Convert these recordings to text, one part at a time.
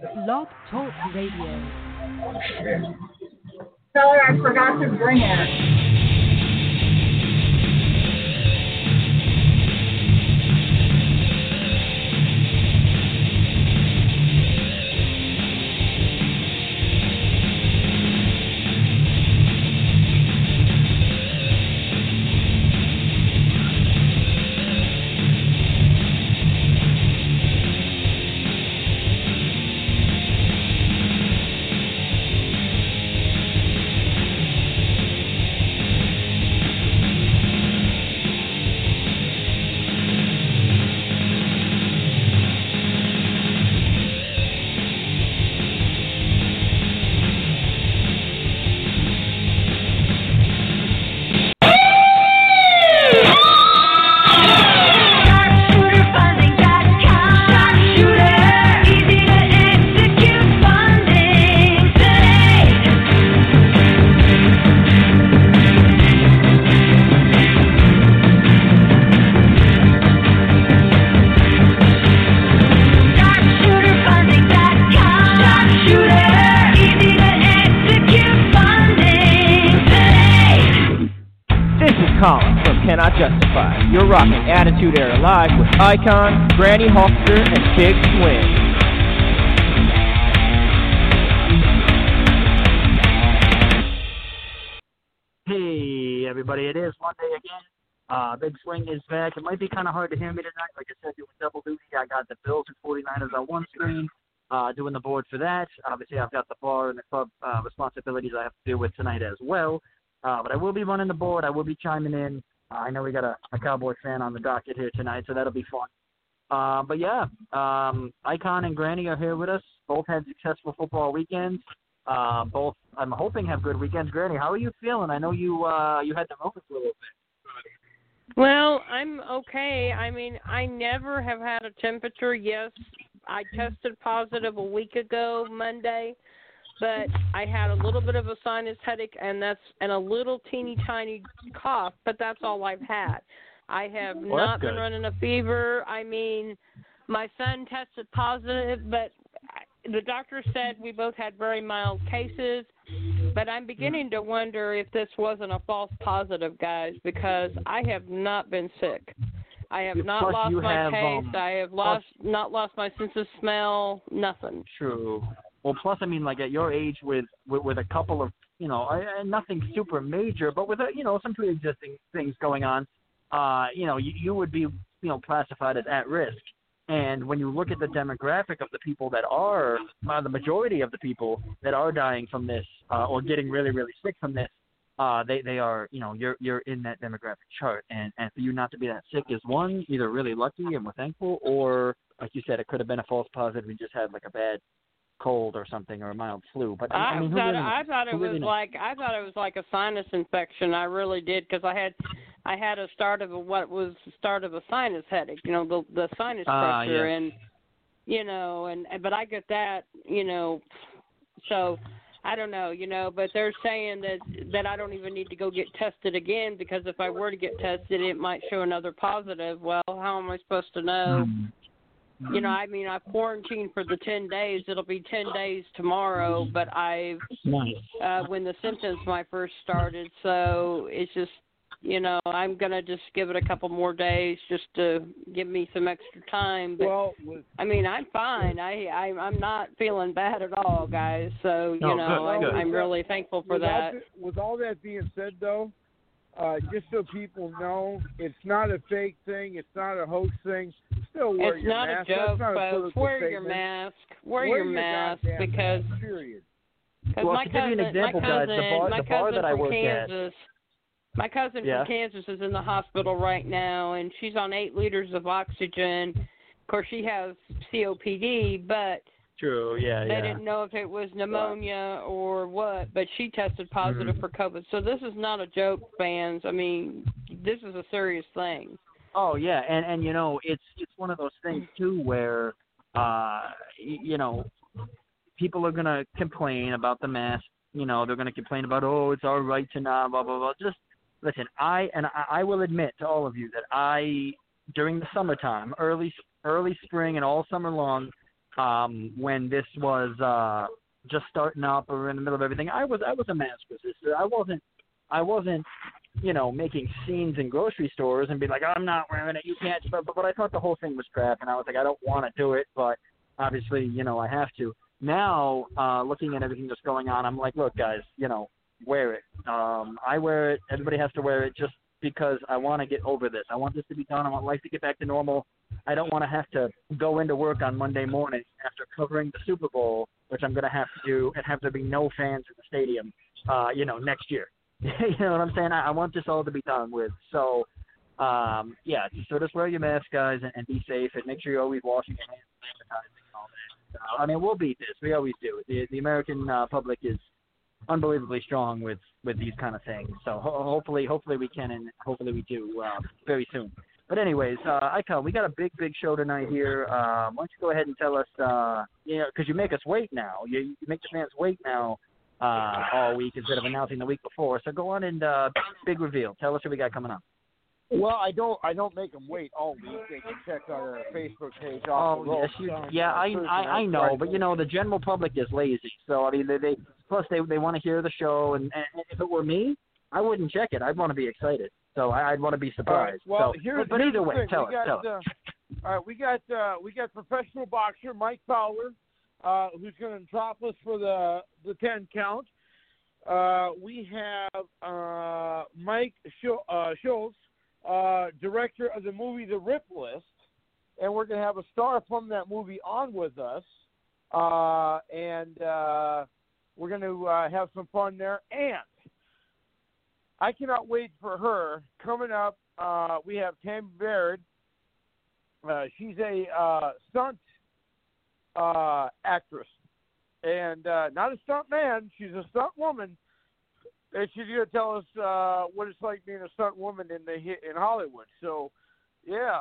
Blog Talk Radio. Sorry, I forgot to bring it. Granny Hawkster, and Big Swing. Hey, everybody, it is Monday again. Uh, Big Swing is back. It might be kind of hard to hear me tonight. Like I said, doing double duty. I got the Bills and 49ers on one screen, uh, doing the board for that. Obviously, I've got the bar and the club uh, responsibilities I have to deal with tonight as well. Uh, but I will be running the board. I will be chiming in. Uh, I know we got a, a Cowboy fan on the docket here tonight, so that'll be fun. Uh, but yeah, um, Icon and Granny are here with us. Both had successful football weekends. Uh, both, I'm hoping, have good weekends. Granny, how are you feeling? I know you uh, you had the moment for a little bit. Well, I'm okay. I mean, I never have had a temperature. Yes, I tested positive a week ago, Monday, but I had a little bit of a sinus headache and that's and a little teeny tiny cough, but that's all I've had. I have Well, not been running a fever. I mean, my son tested positive, but the doctor said we both had very mild cases. But I'm beginning to wonder if this wasn't a false positive, guys, because I have not been sick. I have not plus lost my have, taste. um, I have lost not lost my sense of smell. Nothing. True. Well, plus, I mean, like at your age, with with, with a couple of, you know, uh, nothing super major, but with a, you know, some pre-existing things going on, uh, you know, you, you would be, you know, classified as at risk. And when you look at the demographic of the people that are, uh, the majority of the people that are dying from this uh, or getting really, really sick from this, uh, they they are, you know, you're you're in that demographic chart, and and for you not to be that sick is one either really lucky and we're thankful, or like you said, it could have been a false positive. We just had like a bad cold or something or a mild flu. But I, I, mean, thought really I thought it Who really was knows? like I thought it was like a sinus infection. I really did because I had I had a start of a, what was the start of a sinus headache. You know the the sinus Ah, pressure yes. and you know and but I get that you know so. I don't know, you know, but they're saying that that I don't even need to go get tested again because if I were to get tested, it might show another positive. Well, how am I supposed to know? Hmm. You know, I mean, I've quarantined for the 10 days. It'll be 10 days tomorrow, but I've Nice. uh when the symptoms my first started. So it's just you know, I'm gonna just give it a couple more days just to give me some extra time. But Well, with, I mean, I'm fine. I, I I'm not feeling bad at all, guys. So you No, know, good, I'm, good. I'm really thankful for with, all that. th- with all that being said, though, uh, just so people know, it's not a fake thing. It's not a hoax thing. Still wear It's your not mask. a joke, That's not a folks. political Wear your mask. Wear, Wear your mask because mask, period. Well, my to give you cousin, an example, my guys, cousin, the bar- my the bar cousin that I from work at- Kansas, my cousin Yeah. from Kansas is in the hospital right now, and she's on eight liters of oxygen. Of course, she has COPD, but True. Yeah. they yeah. didn't know if it was pneumonia or what. But she tested positive Mhm. for COVID, so this is not a joke, fans. I mean, this is a serious thing. Oh yeah, and and you know it's it's one of those things too where uh you know people are gonna complain about the mask. You know they're gonna complain about oh it's our right to not blah blah blah. Just listen, I and I, I will admit to all of you that I during the summertime, early early spring and all summer long, um, when this was uh, just starting up or in the middle of everything. I was I was a mask resistor. I wasn't I wasn't you know making scenes in grocery stores and be like I'm not wearing it. You can't. But but, but I thought the whole thing was crap, and I was like I don't want to do it, but obviously you know I have to. Now uh, looking at everything that's going on, I'm like, look guys, you know wear it. Um, I wear it. Everybody has to wear it just because I want to get over this. I want this to be done. I want life to get back to normal. I don't want to have to go into work on Monday morning after covering the Super Bowl, which I'm going to have to do, and have there be no fans in the stadium, uh, you know, next year. you know what I'm saying? I, I want this all to be done with. So, um, yeah, so just wear your mask, guys, and, and be safe, and make sure you're always washing your hands and sanitizing and all that. Uh, I mean, we'll beat this. We always do. The, the American uh, public is unbelievably strong with with these kind of things. So ho- hopefully, hopefully we can, and hopefully we do uh, very soon. But anyways, uh, Icon, we got a big, big show tonight here. Um, why don't you go ahead and tell us, uh, you know, because you make us wait now. You, you make the fans wait now uh, all week instead of announcing the week before. So go on and uh, big reveal. Tell us what we got coming up. Well, I don't. I don't make them wait all week. They can check our Facebook page. Off Oh yes, you, yeah, I, I I know, but you know the general public is lazy. So I mean, they, they plus they they want to hear the show, and, and if it were me, I wouldn't check it. I'd want to be excited. So I, I'd want to be All right. surprised. Well, so, here's, but, but here's either way, tell we us, got, tell. Uh, all right, we got uh, we got professional boxer Mike Fowler, uh, who's going to drop us for the the ten count. Uh, we have uh, Mike uh, Schultz, uh, director of the movie The Rip List, and we're going to have a star from that movie on with us, uh, and uh, we're going to uh, have some fun there. And I cannot wait for her coming up. Uh, we have Tammy Baird. Uh, she's a uh, stunt actress, and uh, not a stunt man. She's a stunt woman, and she's going to tell us uh, what it's like being a stunt woman in the hit in Hollywood. So, yeah,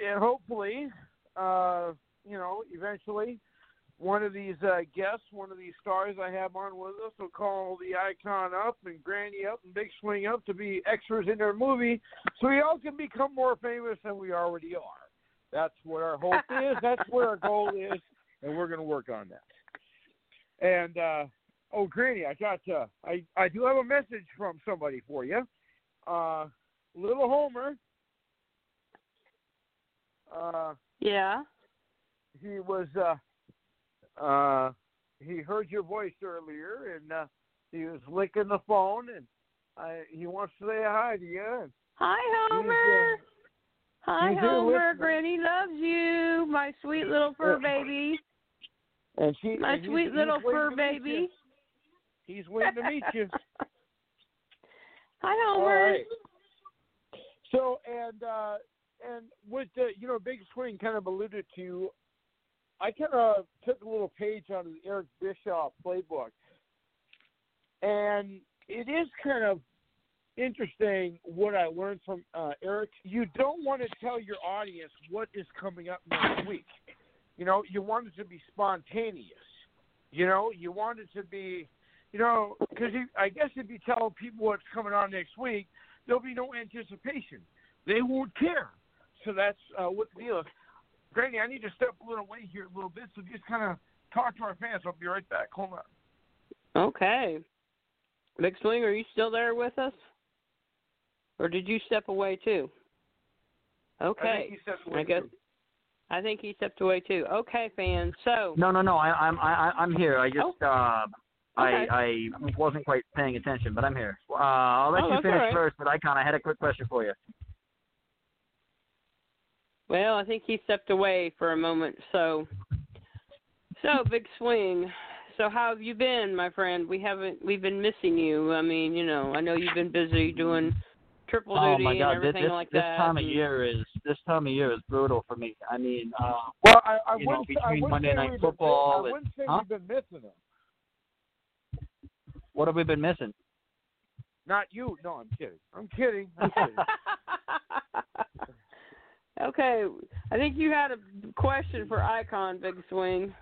and hopefully, uh, you know, eventually, one of these uh, guests, one of these stars I have on with us, will call the icon up and Granny up and Big Swing up to be extras in their movie, so we all can become more famous than we already are. That's what our hope is. That's what our goal is, and we're going to work on that. And uh, oh, Granny, I got uh, I I do have a message from somebody for you. Uh, Little Homer. Uh, Yeah. he was uh uh he heard your voice earlier and uh he was licking the phone and I he wants to say hi to you Hi, Homer. uh, Hi, Homer. Granny loves you, my sweet little fur baby. and she My and sweet little fur baby. He's waiting to meet you. Hi, All Homer. right. So and uh and with the you know Big Swing kind of alluded to I kind of took a little page out of the Eric Bischoff playbook, and it is kind of interesting what I learned from uh, Eric. You don't want to tell your audience what is coming up next week. You know, you want it to be spontaneous. You know, you want it to be, you know, because I guess if you tell people what's coming on next week, there'll be no anticipation. They won't care. So that's uh, what the deal is. Granny, I need to step a little away here a little bit, so just kind of talk to our fans. I'll be right back. Hold on. Okay. Big Swing, are you still there with us? Or did you step away too? I Okay. think he stepped away I guess too. I think he stepped away too. Okay, fans. So No, no, no. I, I'm I, I'm here. I just uh, Okay. I I wasn't quite paying attention, but I'm here. Uh, I'll let Oh, you finish all right. first, but Icon, I had a quick question for you. Well, I think he stepped away for a moment. So, so big swing. So how have you been, my friend? We haven't. We've been missing you. I mean, you know, I know you've been busy doing triple Oh duty my God, and this everything this, like this that. time of year is this time of year is brutal for me. I mean, uh, Well, I, I you know, wouldn't, I between Monday say Night we've Football Been, and- I wouldn't say huh? we've been missing them. What have we been missing? Not you. No, I'm kidding. I'm kidding. I'm kidding. okay, I think you had a question for Icon Big Swing.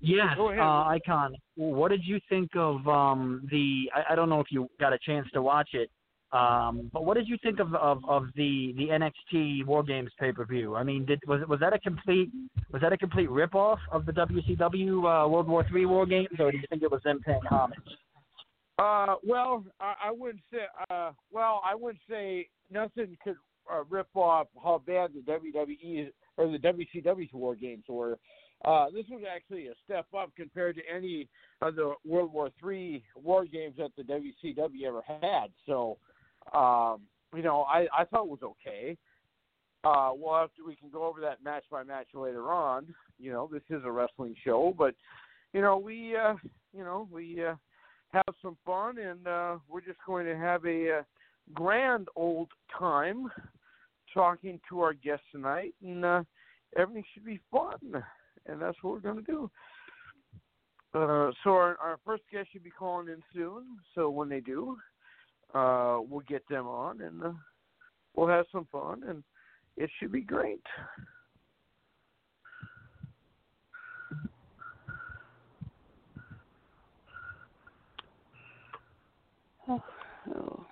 Yes, uh, Icon. What did you think of um, the? I, I don't know if you got a chance to watch it. Um, but what did you think of of, of the the NXT War Games pay per view? I mean, did was was that a complete was that a complete rip off of the WCW uh, World War Three War Games, or do you think it was them paying homage? Uh, well, I, I wouldn't say. Uh, well, I wouldn't say nothing could uh, rip off how bad the WWE or the WCW War Games were. Uh, this was actually a step up compared to any of the World War Three War Games that the WCW ever had. So, um, you know, I, I thought it was okay. Uh, well, after we can go over that match by match later on. You know, this is a wrestling show, but you know, we, uh, you know, we uh, have some fun, and uh, we're just going to have a uh, grand old time talking to our guests tonight, and uh, everything should be fun, and that's what we're going to do. Uh, so our, our first guest should be calling in soon. So when they do, uh, we'll get them on, and uh, we'll have some fun, and it should be great. Oh.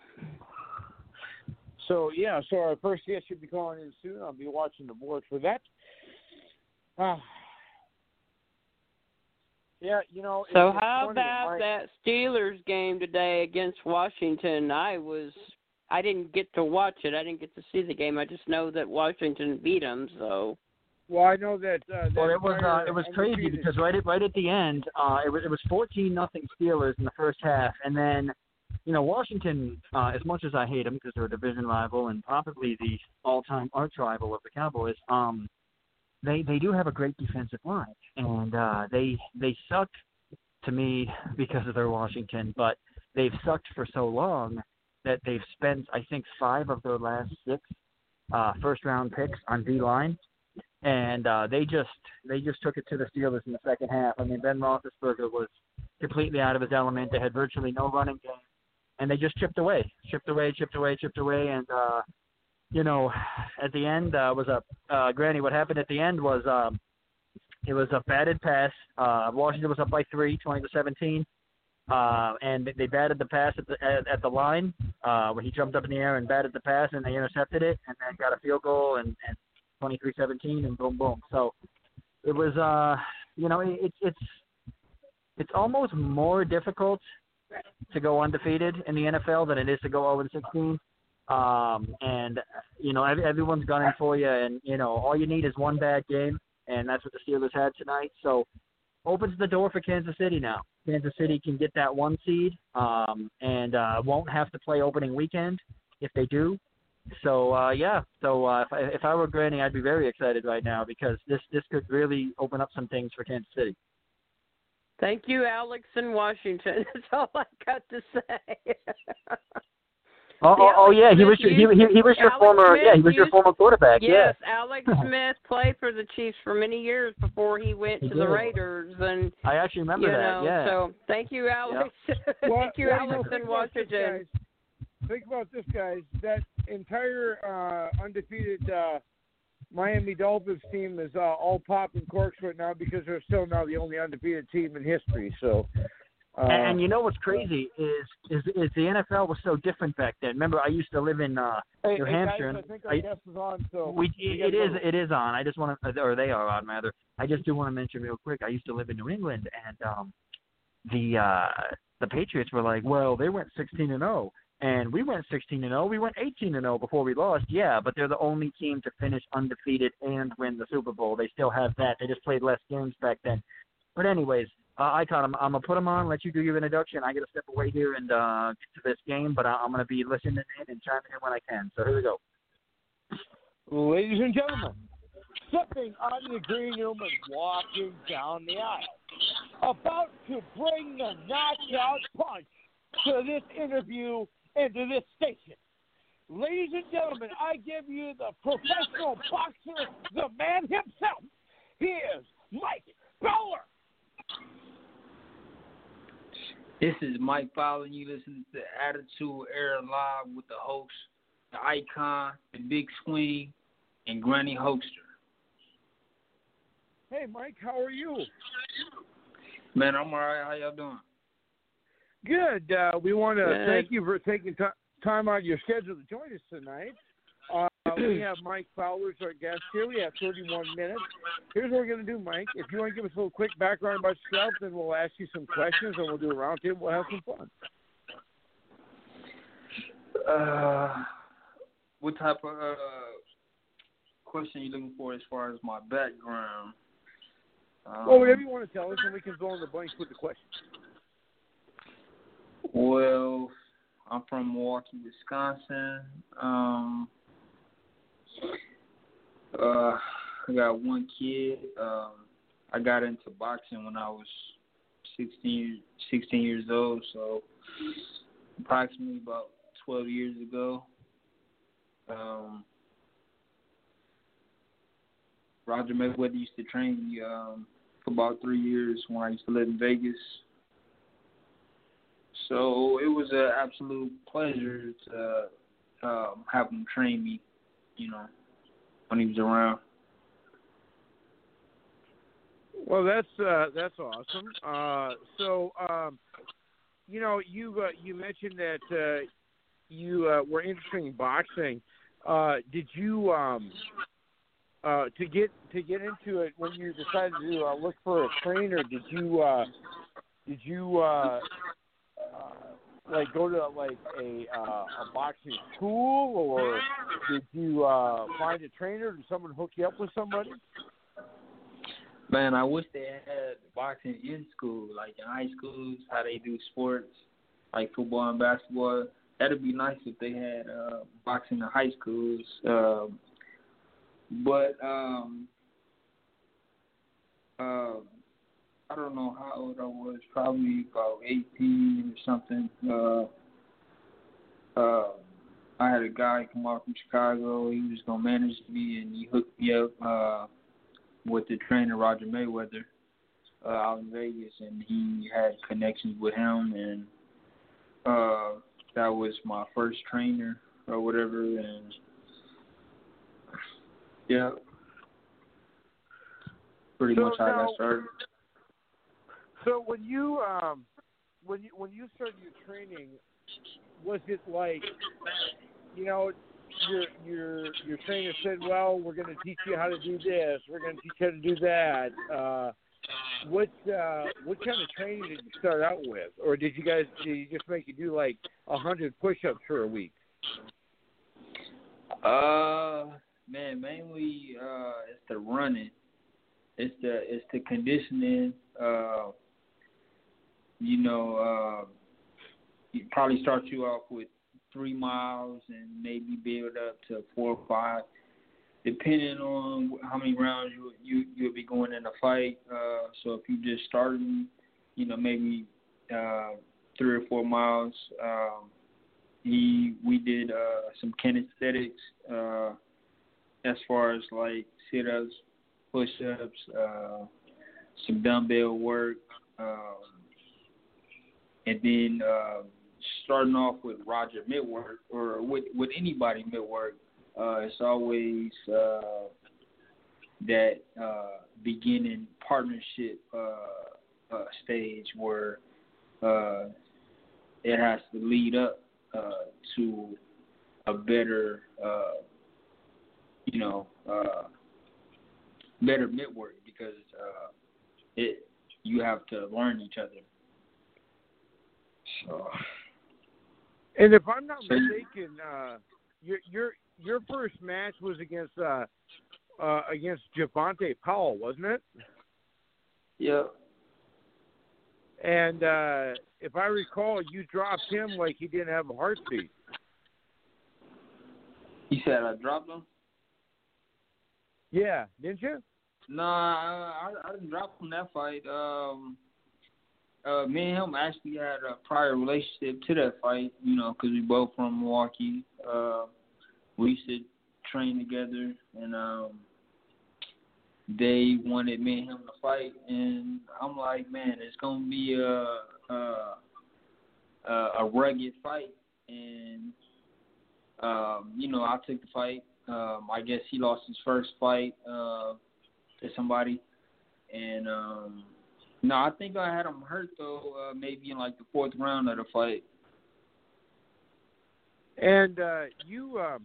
So yeah, so our first guest should be calling in soon. I'll be watching the board for that. Uh, yeah, you know. So it's how funny, about my- that Steelers game today against Washington? I was I didn't get to watch it. I didn't get to see the game. I just know that Washington beat them. So Well, I know that. Uh, that Well, it was uh, it was crazy because right at right at the end, uh, it was it was fourteen nothing Steelers in the first half, and then you know Washington, uh, as much as I hate them because they're a division rival and probably the all time arch rival of the Cowboys, um, they they do have a great defensive line, and uh, they they suck to me because of their Washington, but they've sucked for so long that they've spent I think five of their last six uh, first round picks on D line and uh, they just they just took it to the Steelers in the second half. I mean, Ben Roethlisberger was completely out of his element. They had virtually no running game, and they just chipped away, chipped away, chipped away, chipped away, and uh, you know, at the end uh, was a uh, Granny. What happened at the end was um, it was a batted pass. Uh, Washington was up by three, twenty to seventeen. Uh, and they batted the pass at the at, at the line uh, where he jumped up in the air and batted the pass, and they intercepted it, and then got a field goal, and, and 23-17 and boom boom. So it was uh you know it, it's it's it's almost more difficult to go undefeated in the NFL than it is to go 0 and 16. Um and you know every, everyone's gunning for you and you know all you need is one bad game and that's what the Steelers had tonight. So opens the door for Kansas City now. Kansas City can get that one seed um and uh won't have to play opening weekend if they do. So uh, yeah, so uh, if I, if I were Granny, I'd be very excited right now because this this could really open up some things for Kansas City. Thank you, Alex in Washington. That's all I got to say. Oh, Yeah, oh, oh yeah, he was your, he, he, he was your Alex former Smith yeah he was your used- former quarterback yes, yeah. Alex Smith played for the Chiefs for many years before he went He to the. Raiders, and I actually remember you that know, yeah. so thank you, Alex. Well, thank you, well, Alex in Washington. Think about this, guys. That entire uh, undefeated uh, Miami Dolphins team is uh, all popping corks right now because they're still now the only undefeated team in history. So, uh, and, and you know what's crazy is is is the NFL was so different back then. Remember, I used to live in uh, hey, New Hampshire. Guys, I think our I- guest is on. So we we it is it is on. I just want to or they are on rather. I just do want to mention real quick. I used to live in New England, and um, the uh, the Patriots were like, well, they went 16 and 0, and we went 16 and 0. We went 18 and 0 before we lost. Yeah, but they're the only team to finish undefeated and win the Super Bowl. They still have that. They just played less games back then. But anyways, uh, Icon, I'm, I'm gonna put them on. Let you do your introduction. I got to step away here and uh, get to this game, but I, I'm gonna be listening in and chiming in when I can. So here we go. Ladies and gentlemen, stepping out the green room and walking down the aisle, about to bring the knockout punch to this interview and to this station. Ladies and gentlemen, I give you the professional boxer, the man himself. He is Mike Bauer. This is Mike Fowler, and you listen to Attitude Era Live with the host, the icon, the big swing, and Granny Hoster. Hey, Mike, how are you? Man, I'm alright. How y'all doing? Good. Uh, we want to Good. thank you for taking time. time on your schedule to join us tonight. Uh, we have Mike Fowler as our guest here. We have 31 minutes. Here's what we're going to do, Mike. If you want to give us a little quick background about yourself, then we'll ask you some questions and we'll do a roundtable. We'll have some fun. Uh, what type of uh, question are you looking for as far as my background? Um, Well, whatever you want to tell us, and we can fill in the blanks with the questions. Well, I'm from Milwaukee, Wisconsin. Um, uh, I got one kid. Um, I got into boxing when I was 16, 16 years old, so approximately about 12 years ago. Um, Roger Mayweather used to train me um, for about three years when I used to live in Vegas. So it was an absolute pleasure to um, have him train me, you know, when he was around. Well, that's uh, that's awesome. Uh, so, um, you know, you uh, you mentioned that uh, you uh, were interested in boxing. Uh, did you um, uh, to get to get into it when you decided to uh, look for a trainer? Did you uh, did you uh, like go to like a uh, a boxing school, or did you uh, find a trainer? Did someone hook you up with somebody? Man, I wish they had boxing in school, like in high schools, how they do sports, like football and basketball. That'd be nice if they had uh, boxing in high schools. Um, but um, uh, I don't know how old I was, probably about 18 or something. Uh, uh, I had a guy come out from Chicago. He was gonna manage me, and he hooked me up. Uh, with the trainer Roger Mayweather uh, out in Vegas, and he had connections with him, and uh, that was my first trainer or whatever, and yeah, pretty So much how I got started. So when you um when you when you started your training, was it like you know your your your trainer said, "Well, we're going to teach you how to do this. We're going to teach you how to do that." Uh, what uh, what kind of training did you start out with, or did you guys did you just make you do like a hundred push-ups for a week? Uh, man, mainly uh, it's the running. It's the it's the conditioning. Uh, you know, uh, probably start you off with three miles and maybe build up to four or five, depending on how many rounds you you you'll be going in a fight. Uh, so if you just starting, you know, maybe uh, three or four miles. Um, he we did uh, some calisthenics uh, as far as like sit ups, push ups, uh, some dumbbell work, um, and then uh, starting off with Roger mitt work or with with anybody mitt work. Uh, it's always uh, that uh, beginning partnership uh, uh, stage where uh, it has to lead up uh, to a better, uh, you know, uh, better network because uh, it you have to learn each other. So And if I'm not mistaken, uh, your your your first match was against uh, uh, against Javante Powell, wasn't it? yeah, And uh, if I recall, you dropped him like he didn't have a heartbeat. he said I dropped him. Yeah, didn't you? Nah, I, I didn't drop him that fight. Um, uh, me and him actually had a prior relationship to that fight, you know, 'cause we both from Milwaukee. Uh, we used to train together, and um, they wanted me and him to fight, and I'm like, man, it's gonna be a a, a, a rugged fight, and um, you know, I took the fight. Um, I guess he lost his first fight uh, to somebody, and um, no, I think I had him hurt though, uh, maybe in like the fourth round of the fight. And uh, you um,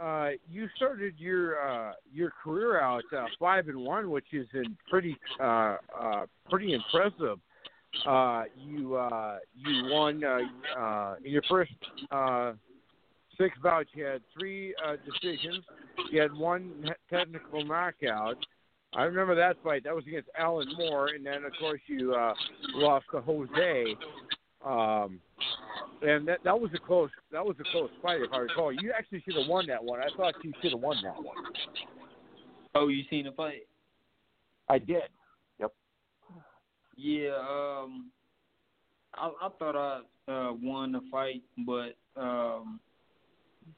uh, you started your uh, your career out uh, five and one, which is in pretty uh, uh, pretty impressive. Uh, you uh, you won uh, uh, in your first uh, six bouts. You had three uh, decisions. You had one technical knockout. I remember that fight. That was against Alan Moore, and then of course you uh, lost to Jose. Um, and that that was a close that was a close fight if I recall. You actually should have won that one. I thought you should have won that one. Oh, you seen the fight? I did. Yep. Yeah, um, I, I thought I uh, won the fight, but um,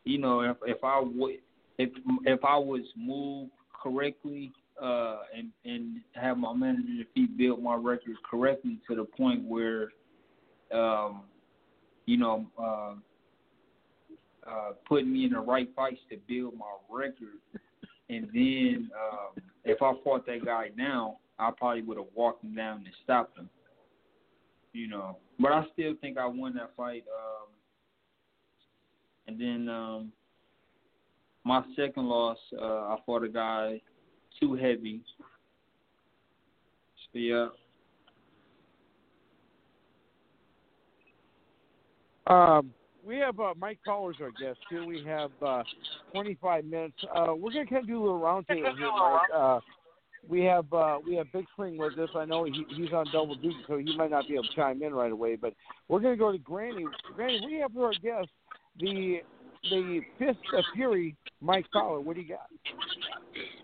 you know, if if I would if if I was moved correctly uh, and and have my manager feet build my record correctly to the point where, um, you know, uh, uh, putting me in the right fights to build my record, and then um, if I fought that guy now, I probably would have walked him down and stopped him. You know, but I still think I won that fight. Um, and then um, my second loss, uh, I fought a guy too heavy. So yeah. Um, we have uh, Mike Powers, our guest here. We have uh, 25 minutes. Uh, we're gonna kind of do a little roundtable here, Mike. Uh, we have uh, we have Big Swing with us. I know he, he's on double duty, so he might not be able to chime in right away. But we're going to go to Granny. Granny, we have for our guest the the Fist of Fury, Mike Fowler. What do you got?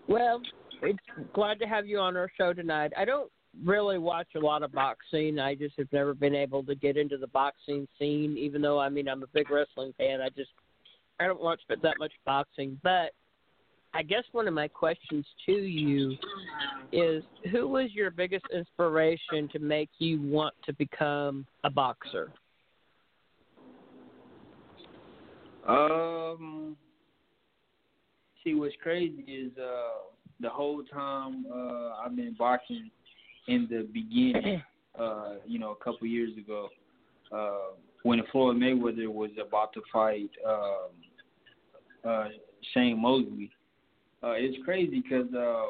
Well, it's glad to have you on our show tonight. I don't really watch a lot of boxing. I just have never been able to get into the boxing scene, even though I mean I'm a big wrestling fan. I just I don't watch that much boxing, but I guess one of my questions to you is who was your biggest inspiration to make you want to become a boxer? Um, see, what's crazy is uh, the whole time uh, I've been boxing in the beginning, uh, you know, a couple years ago, uh, when Floyd Mayweather was about to fight um, uh, Shane Mosley uh, it's crazy because uh,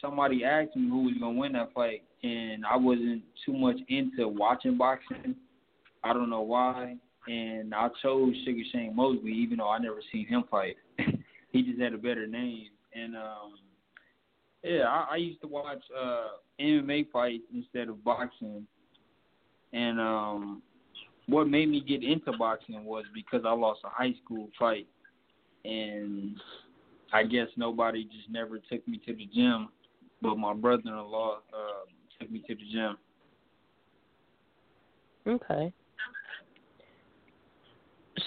somebody asked me who was gonna win that fight, and I wasn't too much into watching boxing. I don't know why, and I chose Sugar Shane Mosley, even though I never seen him fight. he just had a better name, and um, yeah, I, I used to watch uh, MMA fights instead of boxing, and um, what made me get into boxing was because I lost a high school fight, and I guess nobody just never took me to the gym, but my brother-in-law uh, took me to the gym. Okay.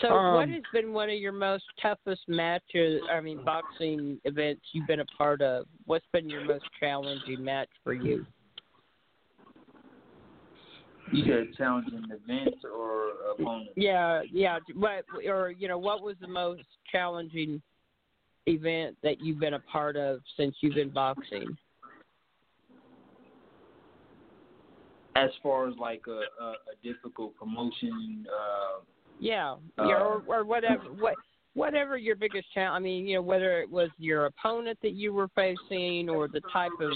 So, Um, what has been one of your most toughest matches? I mean, boxing events you've been a part of. What's been your most challenging match for you? You said challenging events or opponents? Yeah, yeah. What or you know, what was the most challenging event that you've been a part of since you've been boxing? As far as like a, a, a difficult promotion, uh, Yeah, Uh, yeah, or, or whatever. What whatever your biggest challenge. I mean, you know, whether it was your opponent that you were facing or the type of,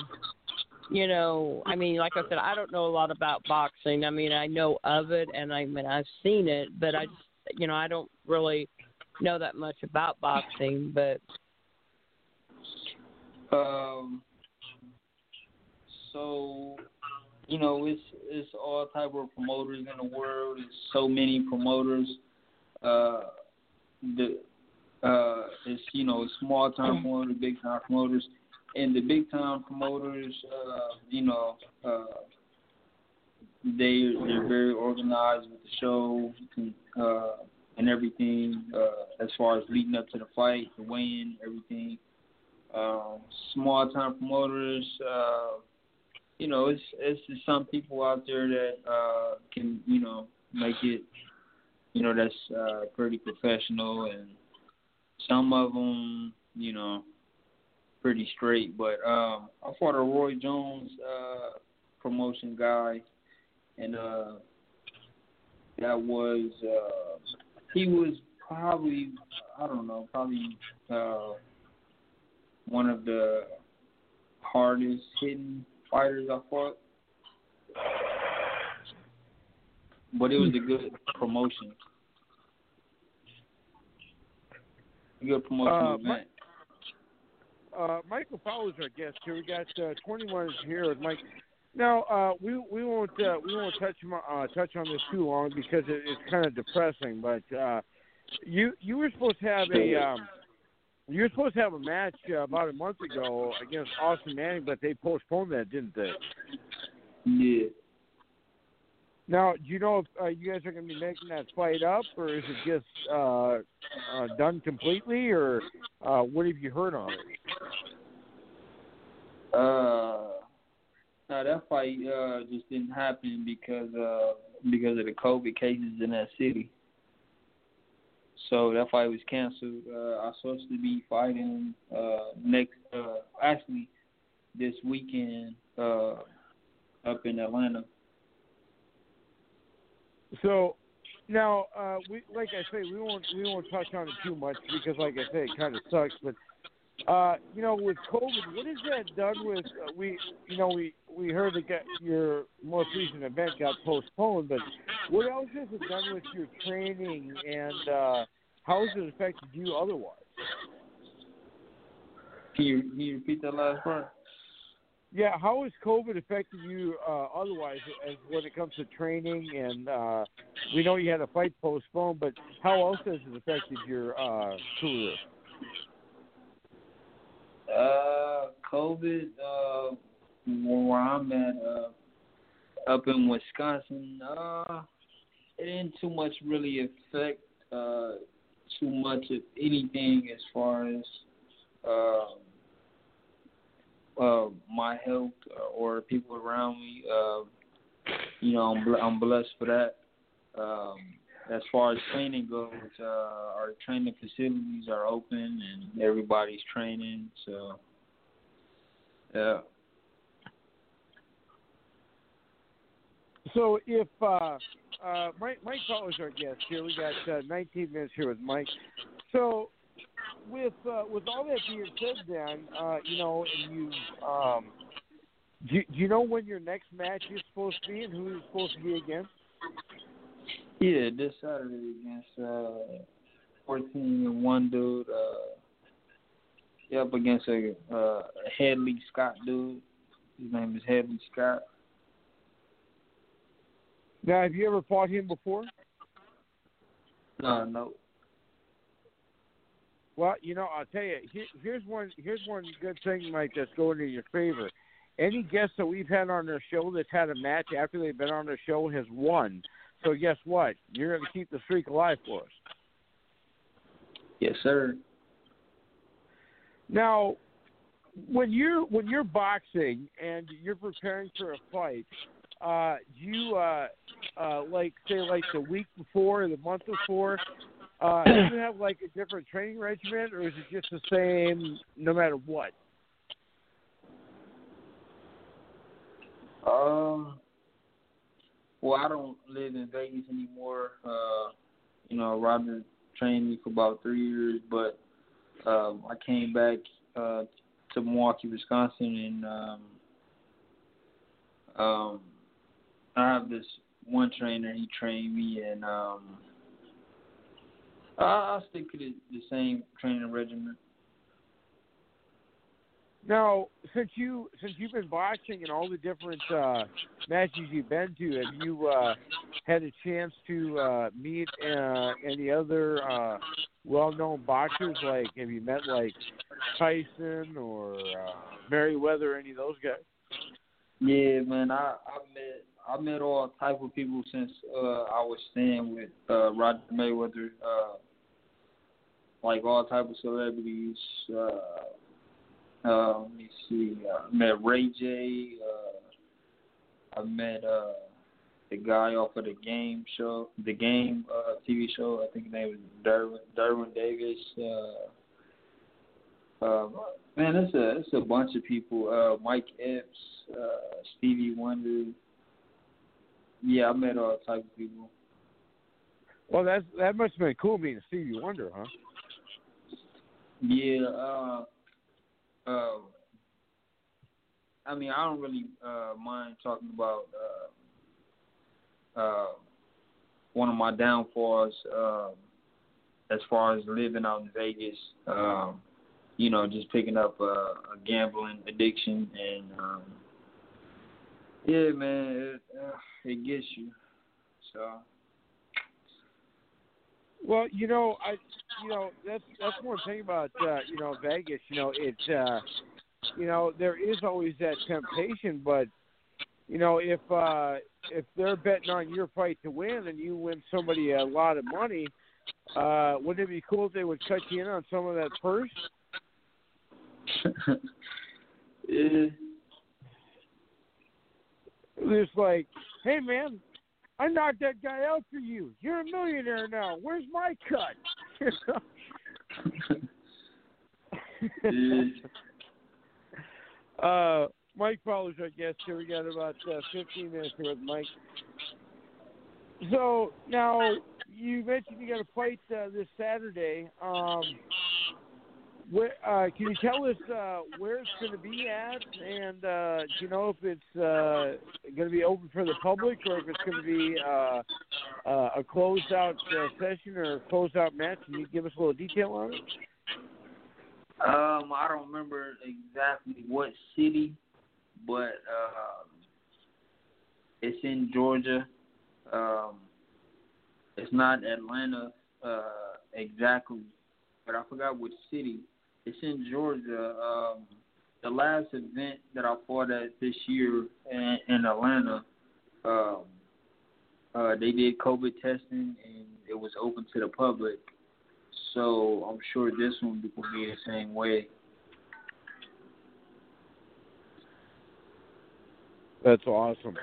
you know, I mean, like I said, I don't know a lot about boxing. I mean, I know of it and I mean I've seen it, but I just, you know, I don't really know that much about boxing. But Um. So, you know, it's it's all type of promoters in the world. It's so many promoters. Uh, the uh, it's you know small time promoters, big time promoters, and the big time promoters, uh, you know, uh, they they're very organized with the show uh, and everything. Uh, as far as leading up to the fight, the weigh-in, everything um, small time promoters. Uh, you know, it's it's just some people out there that uh, can you know make it. You know, that's uh, pretty professional, and some of them, you know, pretty straight. But um, I fought a Roy Jones uh, promotion guy, and uh, that was uh, he was probably I don't know, probably uh, one of the hardest hitting fighters I fought. But it was a good promotion. Good promotion Uh, event. uh, Michael Fowler's our guest here. We got uh, 21 here with Mike. Now uh, we we won't uh, we won't touch uh, touch on this too long because it, it's kind of depressing. But uh, you you were supposed to have a um, you were supposed to have a match uh, about a month ago against Austin Manning, but they postponed that, didn't they? Yeah. Now, do you know if uh, you guys are going to be making that fight up, or is it just uh, uh, done completely, or uh, what have you heard on it? Uh, no, that fight uh just didn't happen because uh because of the COVID cases in that city. So that fight was canceled. Uh, I'm supposed to be fighting uh next uh actually this weekend uh up in Atlanta. So now, uh, we like I say, we won't we won't touch on it too much because, like I say, it kind of sucks. But uh, you know, with COVID, what has that done with uh, we? You know, we we heard that got, your most recent event got postponed, but what else has it done with your training and uh, how has it affected you otherwise? Can you can you repeat that last part? Yeah, how has COVID affected you uh, otherwise as when it comes to training? And uh, we know you had a fight postponed, but how else has it affected your uh, career? Uh, COVID, uh, where I'm at, uh, up in Wisconsin, uh, it didn't too much really affect, uh, too much of anything as far as, uh, uh, my health or people around me. Uh, you know, I'm, bl- I'm blessed for that. Um, as far as training goes, uh, our training facilities are open and everybody's training. So, yeah. So if uh, uh, Mike Mike Fowler's our guest here, we got uh, 19 minutes here with Mike. So with uh, with all that being said, then uh, you know, and you um, do, do you know when your next match is supposed to be and who it's supposed to be against? Yeah, this Saturday against uh, 14 and one dude. Uh, yeah, up against a uh, Headley Scott dude. His name is Headley Scott. Now, have you ever fought him before? No, no. Well, you know, I'll tell you. Here, here's one. Here's one good thing, Mike, that's going in your favor. Any guest that we've had on their show that's had a match after they've been on their show has won. So guess what? You're going to keep the streak alive for us. Yes, sir. Now, when you're when you're boxing and you're preparing for a fight, uh, do you uh, uh, like say like the week before or the month before? Uh, do you have like a different training regimen, or is it just the same no matter what? Um. Well, I don't live in Vegas anymore. Uh, you know, Roger trained me for about three years, but um, I came back uh, to Milwaukee, Wisconsin, and um, um, I have this one trainer. He trained me, and um, I, I stick to the, the same training regimen. Now, since you since you've been boxing and all the different uh, matches you've been to, have you uh, had a chance to uh, meet uh, any other uh, well-known boxers? Like, have you met like Tyson or uh, Mayweather, any of those guys? Yeah, man, I I met I met all type of people since uh I was staying with uh Roger Mayweather, uh like all type of celebrities. Uh uh let me see, uh, I met Ray J, uh I met uh the guy off of the game show the game uh TV show, I think his name was Derwin Derwin Davis, uh uh, man, it's a it's a bunch of people. Uh, Mike Epps, uh, Stevie Wonder. Yeah, I met all types of people. Well, that's that must have been cool being a Stevie Wonder, huh? Yeah. Uh, uh, I mean, I don't really uh, mind talking about uh, uh, one of my downfalls um, as far as living out in Vegas. Um, you know, just picking up a, a gambling addiction, and um, yeah, man, it, uh, it gets you. So. Well, you know, I, you know, that's that's one thing about uh, you know Vegas. You know, it's uh, you know there is always that temptation, but you know if uh, if they're betting on your fight to win and you win somebody a lot of money, uh, wouldn't it be cool if they would cut you in on some of that purse? yeah. It's like, hey man, I knocked that guy out for you. You're a millionaire now. Where's my cut? uh, Mike Fowler's our guest here. We got about uh, 15 minutes with Mike. So now you mentioned you got a fight uh, this Saturday. Um, where, uh, can you tell us uh, where it's going to be at, and uh, do you know if it's uh, going to be open for the public or if it's going to be uh, uh, a closed out uh, session or a closed out match? Can you give us a little detail on it? Um, I don't remember exactly what city, but um, it's in Georgia. Um, it's not Atlanta uh, exactly, but I forgot which city. It's in Georgia. Um, the last event that I fought at this year in, in Atlanta, um, uh, they did COVID testing and it was open to the public. So I'm sure this one will be the same way. That's awesome.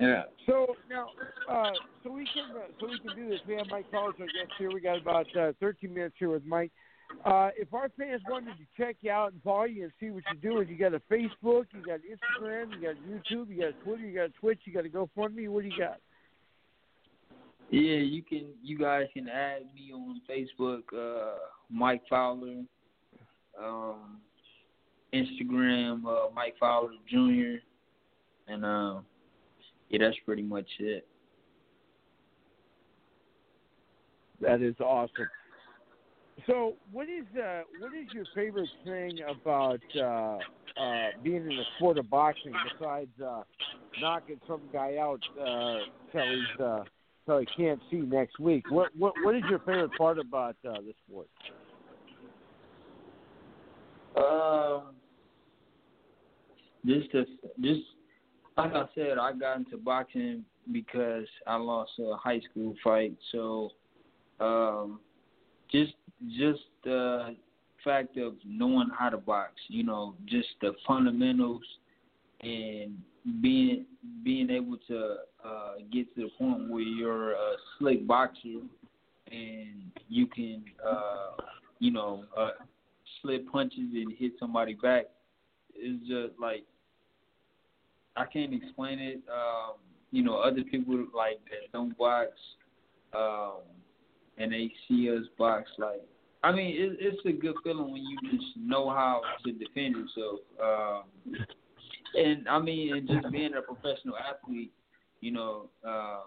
Yeah. So now, uh, so we can uh, so we can do this. We have Mike Collins our guest here. We got about uh, 13 minutes here with Mike. Uh, if our fans wanted to check you out and follow you and see what you're doing, you got a Facebook, you got Instagram, you got YouTube, you got Twitter, you got Twitch, you got to GoFundMe. What do you got? Yeah, you can. You guys can add me on Facebook, uh, Mike Fowler. Um, Instagram, uh, Mike Fowler Jr. And um, yeah, that's pretty much it. That is awesome. So, what is uh, what is your favorite thing about uh, uh, being in the sport of boxing besides uh, knocking some guy out uh, till he's uh, he can't see next week? What what what is your favorite part about uh, the sport? Um, just to just like I said, I got into boxing because I lost a high school fight. So, um, just just the fact of knowing how to box, you know, just the fundamentals and being being able to uh, get to the point where you're a slick boxer and you can, uh, you know, uh, slip punches and hit somebody back is just like I can't explain it. Um, you know, other people like that don't box, um, and they see us box. Like, I mean, it, it's a good feeling when you just know how to defend yourself. Um, and I mean, and just being a professional athlete, you know, um,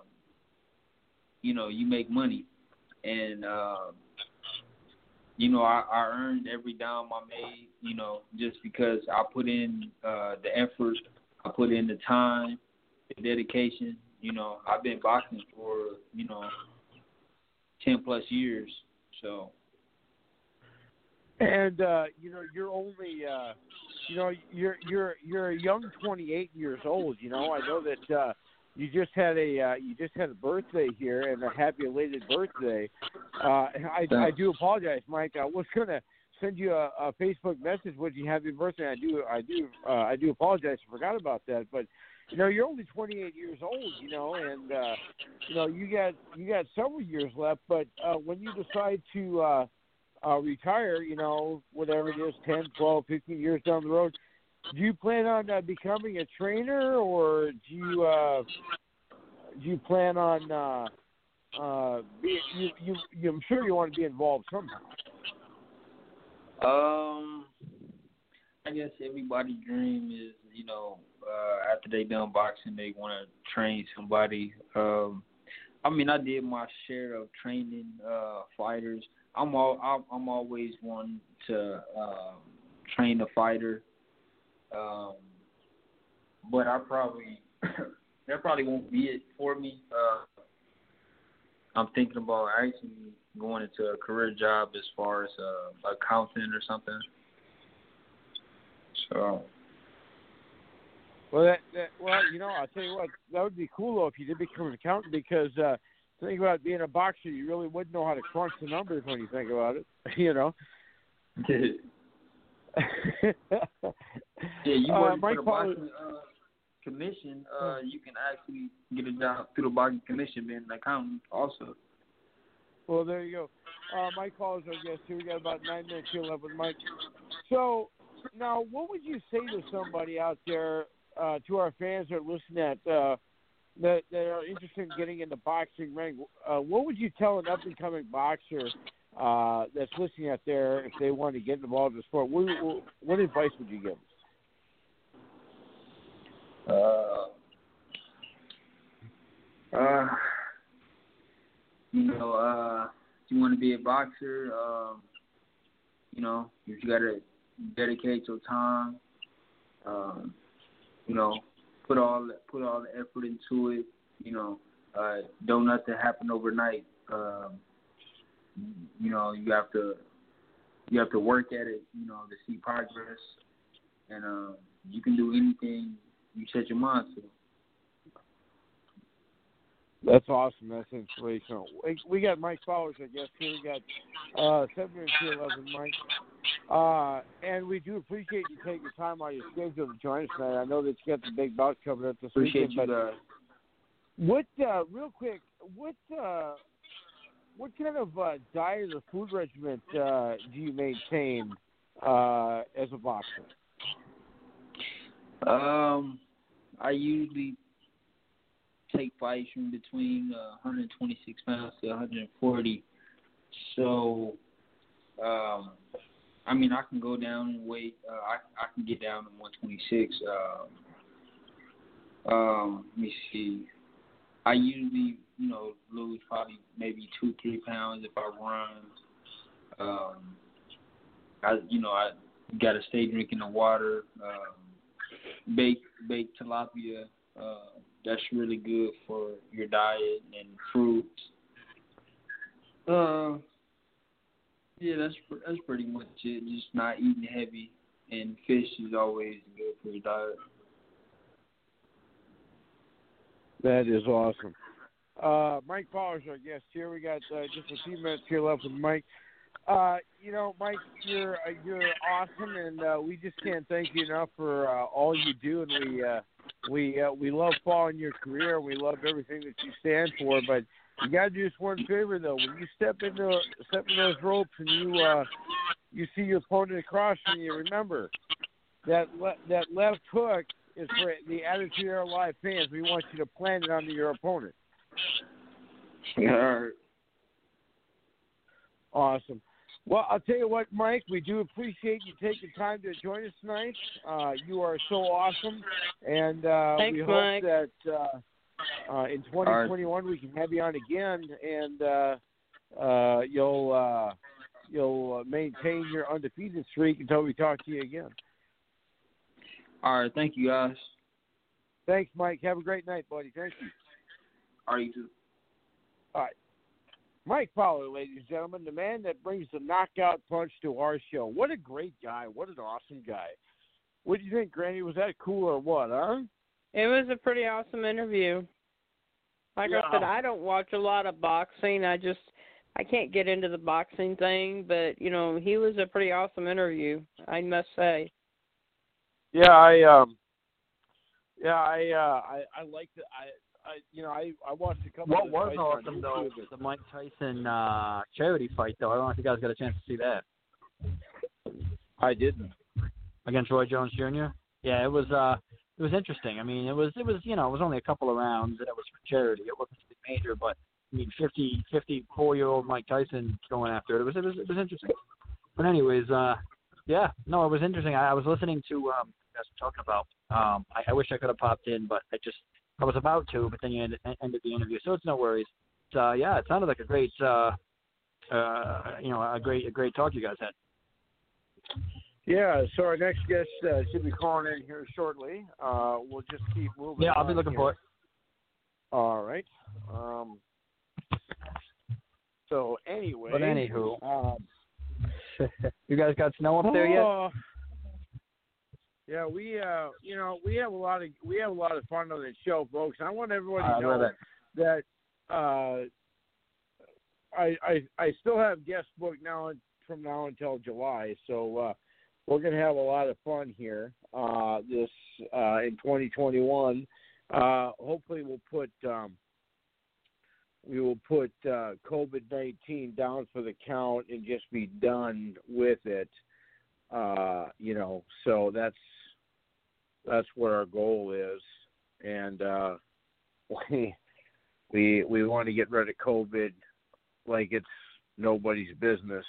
you know, you make money, and um, you know, I, I earned every dime I made. You know, just because I put in uh, the effort I put in the time, the dedication. You know, I've been boxing for you know ten plus years. So. And uh, you know, you're only uh, you know you're you're you're a young 28 years old. You know, I know that uh, you just had a uh, you just had a birthday here and a happy elated birthday. Uh, I I do apologize, Mike. I was gonna send you a, a Facebook message with you happy birthday. I do I do uh, I do apologize. I forgot about that, but you know you're only 28 years old. You know, and uh, you know you got you got several years left. But uh, when you decide to uh, uh, retire, you know whatever it is, 10, 12, 15 years down the road, do you plan on uh, becoming a trainer, or do you uh, do you plan on uh, uh, you, you, I'm sure you want to be involved somehow. Um, I guess everybody's dream is, you know, uh, after they done boxing, they want to train somebody. Um, I mean, I did my share of training uh, fighters. I'm all I'm, I'm always one to um, train a fighter, um, but I probably that probably won't be it for me. Uh, I'm thinking about actually going into a career job as far as uh, accountant or something. So. Well, that, that well, you know, I'll tell you what, that would be cool though if you did become an accountant because uh think about being a boxer, you really wouldn't know how to crunch the numbers when you think about it. You know. yeah, you Uh, work Mike for the Paul- boxing uh, commission. Uh, you can actually get a job through the boxing commission being an accountant also. Well, there you go. Uh, Mike Paul is our guest here. We got about nine minutes here left with Mike. So, now, what would you say to somebody out there, uh, to our fans that are listening at, uh, that, that are interested in getting in the boxing ring? Uh, what would you tell an up and coming boxer uh, that's listening out there if they want to get involved in the sport? What, what, advice would you give? Uh, uh, you know, uh, if you want to be a boxer, um, you know, you gotta dedicate your time. Um, you know, put all put all the effort into it. You know, uh, don't let that happen overnight. Um, you know, you have to you have to work at it. You know, to see progress, and uh, you can do anything you set your mind to. That's awesome. That's inspirational. We- got Mike Fowers, I guess. Here we got uh, seven here, eleven, Mike. Uh, and we do appreciate you taking the time out of your schedule to join us tonight. I know that you got the big bout coming up this Appreciate weekend, you but what, uh, real quick, what, uh, what kind of uh, diet or food regimen uh, do you maintain uh, as a boxer? Um, I usually take fights from between uh, 126 pounds to 140. So, um, I mean, I can go down and weight. Uh, I I can get down to 126. Um, um, let me see. I usually, you know, lose probably maybe two, three pounds if I run. Um, I, you know, I gotta stay drinking the water. Um, baked baked tilapia. Uh, that's really good for your diet and fruits. Uh, yeah, that's that's pretty much it. Just not eating heavy, and fish is always good for your diet. That is awesome. Uh, Mike Fowler's our guest here. We got uh, just a few minutes here left with Mike. Uh, you know, Mike, you're uh, you're awesome, and uh, we just can't thank you enough for uh, all you do. And we uh, we uh, we love following your career. We love everything that you stand for. But you got to do us one favor though. When you step into step in those ropes and you uh, you see your opponent across from you, remember that le- that left hook is for the Attitude Era Live fans. We want you to plant it onto your opponent. All right. Awesome. Well, I'll tell you what, Mike, we do appreciate you taking time to join us tonight. Uh, you are so awesome, and uh, Thanks, we hope Mike. that uh, uh, in 2021 we can have you on again, and uh, uh, you'll uh, you'll uh, maintain your undefeated streak until we talk to you again. All right. Thank you, guys. Thanks, Mike. Have a great night, buddy. Thank you. All right, you too. All right. Mike Fowler, ladies and gentlemen, the man that brings the knockout punch to our show. What a great guy. What an awesome guy. What do you think, Granny? Was that cool or what, huh? It was a pretty awesome interview. Like I said, I don't watch a lot of boxing. I just I can't get into the boxing thing, but you know, he was a pretty awesome interview, I must say. Yeah, I um yeah, I uh I I liked it. I I you know, I I watched a couple What of was awesome though, YouTube. the Mike Tyson uh, charity fight though. I don't know if you guys got a chance to see that I didn't. against Roy Jones Jr. Yeah, it was uh it was interesting. I mean, it was it was you know it was only a couple of rounds and it was for charity. It wasn't something major, but I mean, 50, 54 year old Mike Tyson going after it. It was it was it was interesting. But anyways, uh, yeah, no, it was interesting. I, I was listening to um, guys talking about. Um, I, I wish I could have popped in, but I just I was about to, but then you ended, ended the interview, so it's no worries. But, uh, yeah, it sounded like a great, uh, uh, you know, a great a great talk you guys had. Yeah, so our next guest uh, should be calling in here shortly. Uh, we'll just keep moving. Yeah, I'll be looking here. for it. All right. Um, so anyway, But anywho, um, you guys got snow up there yet? oh, Yeah, we uh, you know, we have a lot of we have a lot of fun on this show, folks. I want everybody I to know it. that uh, I I I still have guest booked now from now until July, so uh, we're gonna have a lot of fun here. Uh, this uh, in 2021. Uh, hopefully, we'll put um, we will put uh, COVID 19 down for the count and just be done with it. Uh, you know, so that's that's what our goal is, and uh, we we we want to get rid of COVID like it's nobody's business.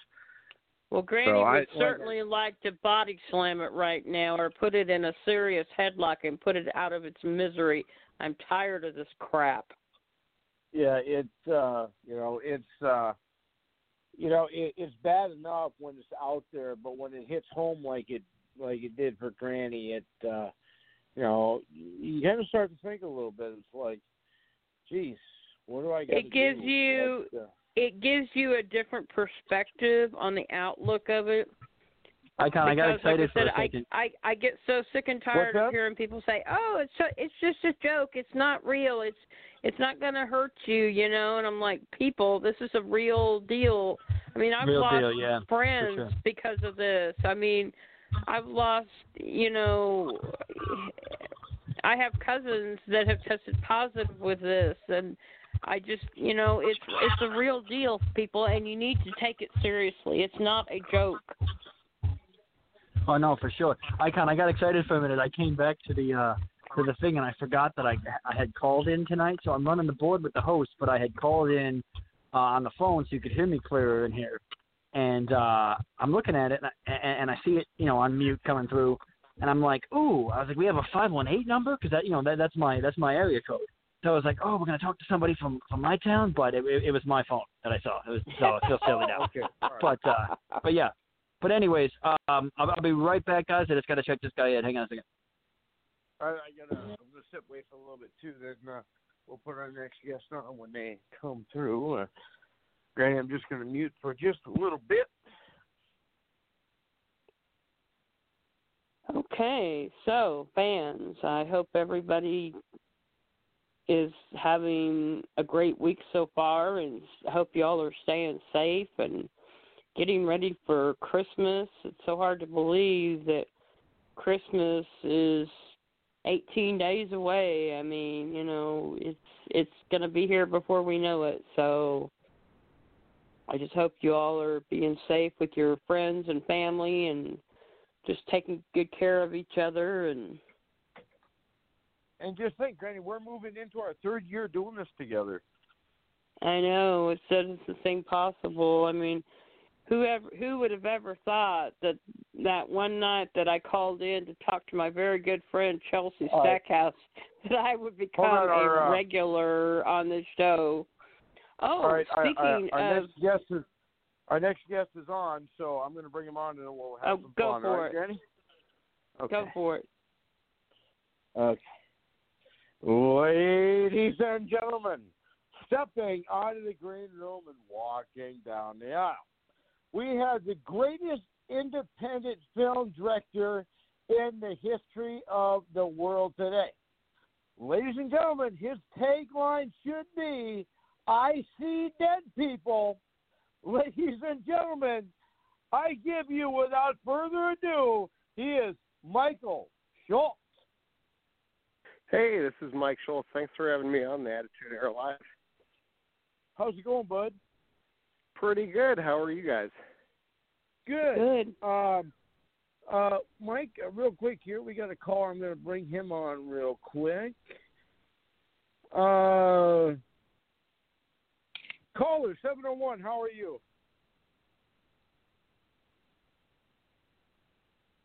Well, Granny So I- would certainly like to body slam it right now or put it in a serious headlock and put it out of its misery. I'm tired of this crap. Yeah, it's uh, you know, it's uh, you know, it, it's bad enough when it's out there, but when it hits home like it like it did for Granny, it uh, you know, you kind of start to think a little bit. It's like, geez, what do I got? It gives you- What, uh, It gives you a different perspective on the outlook of it. I kind of got excited like I for a said, second. I, I I get so sick and tired of hearing people say, "Oh, it's so, it's just a joke. It's not real. It's it's not going to hurt you," you know. And I'm like, "People, this is a real deal." I mean, I've Real lost deal, yeah, friends sure. because of this. I mean, I've lost, you know, I have cousins that have tested positive with this, and I just, you know, it's it's a real deal, people, and you need to take it seriously. It's not a joke. Oh no, for sure. I kind I got excited for a minute. I came back to the uh to the thing and I forgot that I I had called in tonight. So I'm running the board with the host, but I had called in uh, on the phone so you could hear me clearer in here. And uh I'm looking at it and I, and I see it, you know, on mute coming through. And I'm like, ooh, I was like, we have a five one eight number because that, you know, that that's my that's my area code. So I was like, oh, we're gonna talk to somebody from from my town, but it it, it was my phone that I saw. It was so I feel silly now. okay, all right. But uh, but yeah. But anyways, um, I'll, I'll be right back, guys. I just gotta check this guy in. Hang on a second. I, I gotta. I'm gonna sit wait for a little bit too. Then uh, we'll put our next guest on when they come through. Uh, Granny, I'm just gonna mute for just a little bit. Okay, so fans, I hope everybody is having a great week so far, and I hope y'all are staying safe and getting ready for Christmas. It's so hard to believe that Christmas is 18 days away. I mean, you know, it's it's going to be here before we know it. So I just hope you all are being safe with your friends and family and just taking good care of each other and And just think, Granny, we're moving into our third year doing this together. I know it's the the thing possible. I mean, whoever who would have ever thought that that one night that I called in to talk to my very good friend Chelsea All right. Stackhouse that I would become on, our, a uh, regular on this show. Oh, right, our, speaking our, our of, next guest is our next guest is on, so I'm going to bring him on and then we'll have Oh, some go fun. for right, it. Granny? Okay. go for it. Okay. Ladies and gentlemen, stepping out of the green room and walking down the aisle, we have the greatest independent film director in the history of the world today. Ladies and gentlemen, his tagline should be I see dead people. Ladies and gentlemen, I give you without further ado, he is Michael Schultz. Hey, this is Mike Schultz. Thanks for having me on the Attitude Era Live. How's it going, bud? Pretty good. How are you guys? Good. Good. Um, uh, Mike, uh, real quick here, we got a caller. I'm going to bring him on real quick. Uh, Caller seven oh one. How are you?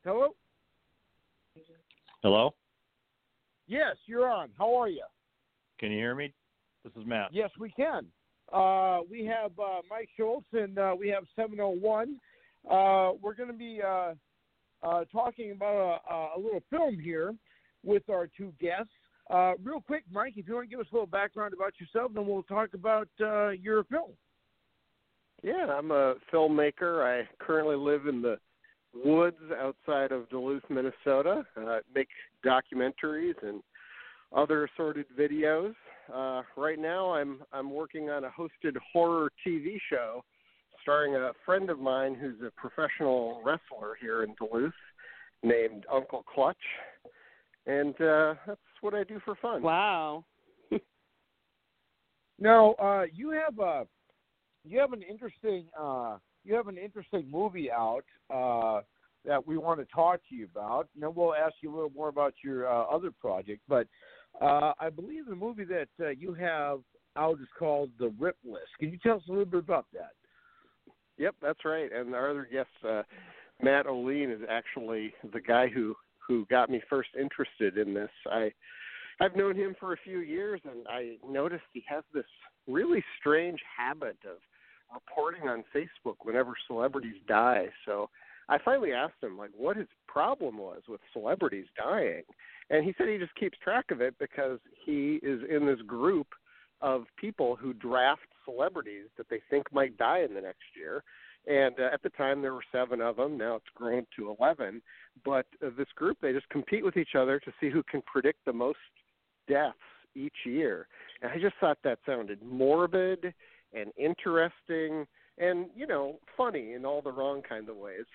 Hello. Hello? Yes, you're on. How are you? Can you hear me? This is Matt. Yes, we can. Uh, we have uh, Mike Schultz and uh, we have 701. Uh, we're going to be uh, uh, talking about a, a little film here with our two guests. Uh, real quick, Mike, if you want to give us a little background about yourself, then we'll talk about uh, your film. Yeah, I'm a filmmaker. I currently live in the woods outside of Duluth, Minnesota. Uh, make documentaries and other assorted videos. Uh, right now, I'm I'm working on a hosted horror TV show starring a friend of mine who's a professional wrestler here in Duluth, named Uncle Clutch, and uh, that's what I do for fun. Wow. Now, uh, you have a you have an interesting uh, you have an interesting movie out uh, that we want to talk to you about. And then we'll ask you a little more about your uh, other project. But uh, I believe the movie that uh, you have out is called The Rip List. Can you tell us a little bit about that? Yep, that's right. And our other guest, uh, Matt Olien, is actually the guy who who got me first interested in this. I I've known him for a few years, and I noticed he has this really strange habit of reporting on Facebook whenever celebrities die. So I finally asked him like what his problem was with celebrities dying, and he said he just keeps track of it because he is in this group of people who draft celebrities that they think might die in the next year. And uh, at the time, there were seven of them. Now it's grown to 11. But uh, this group, they just compete with each other to see who can predict the most deaths each year. And I just thought that sounded morbid and interesting and, you know, funny in all the wrong kind of ways.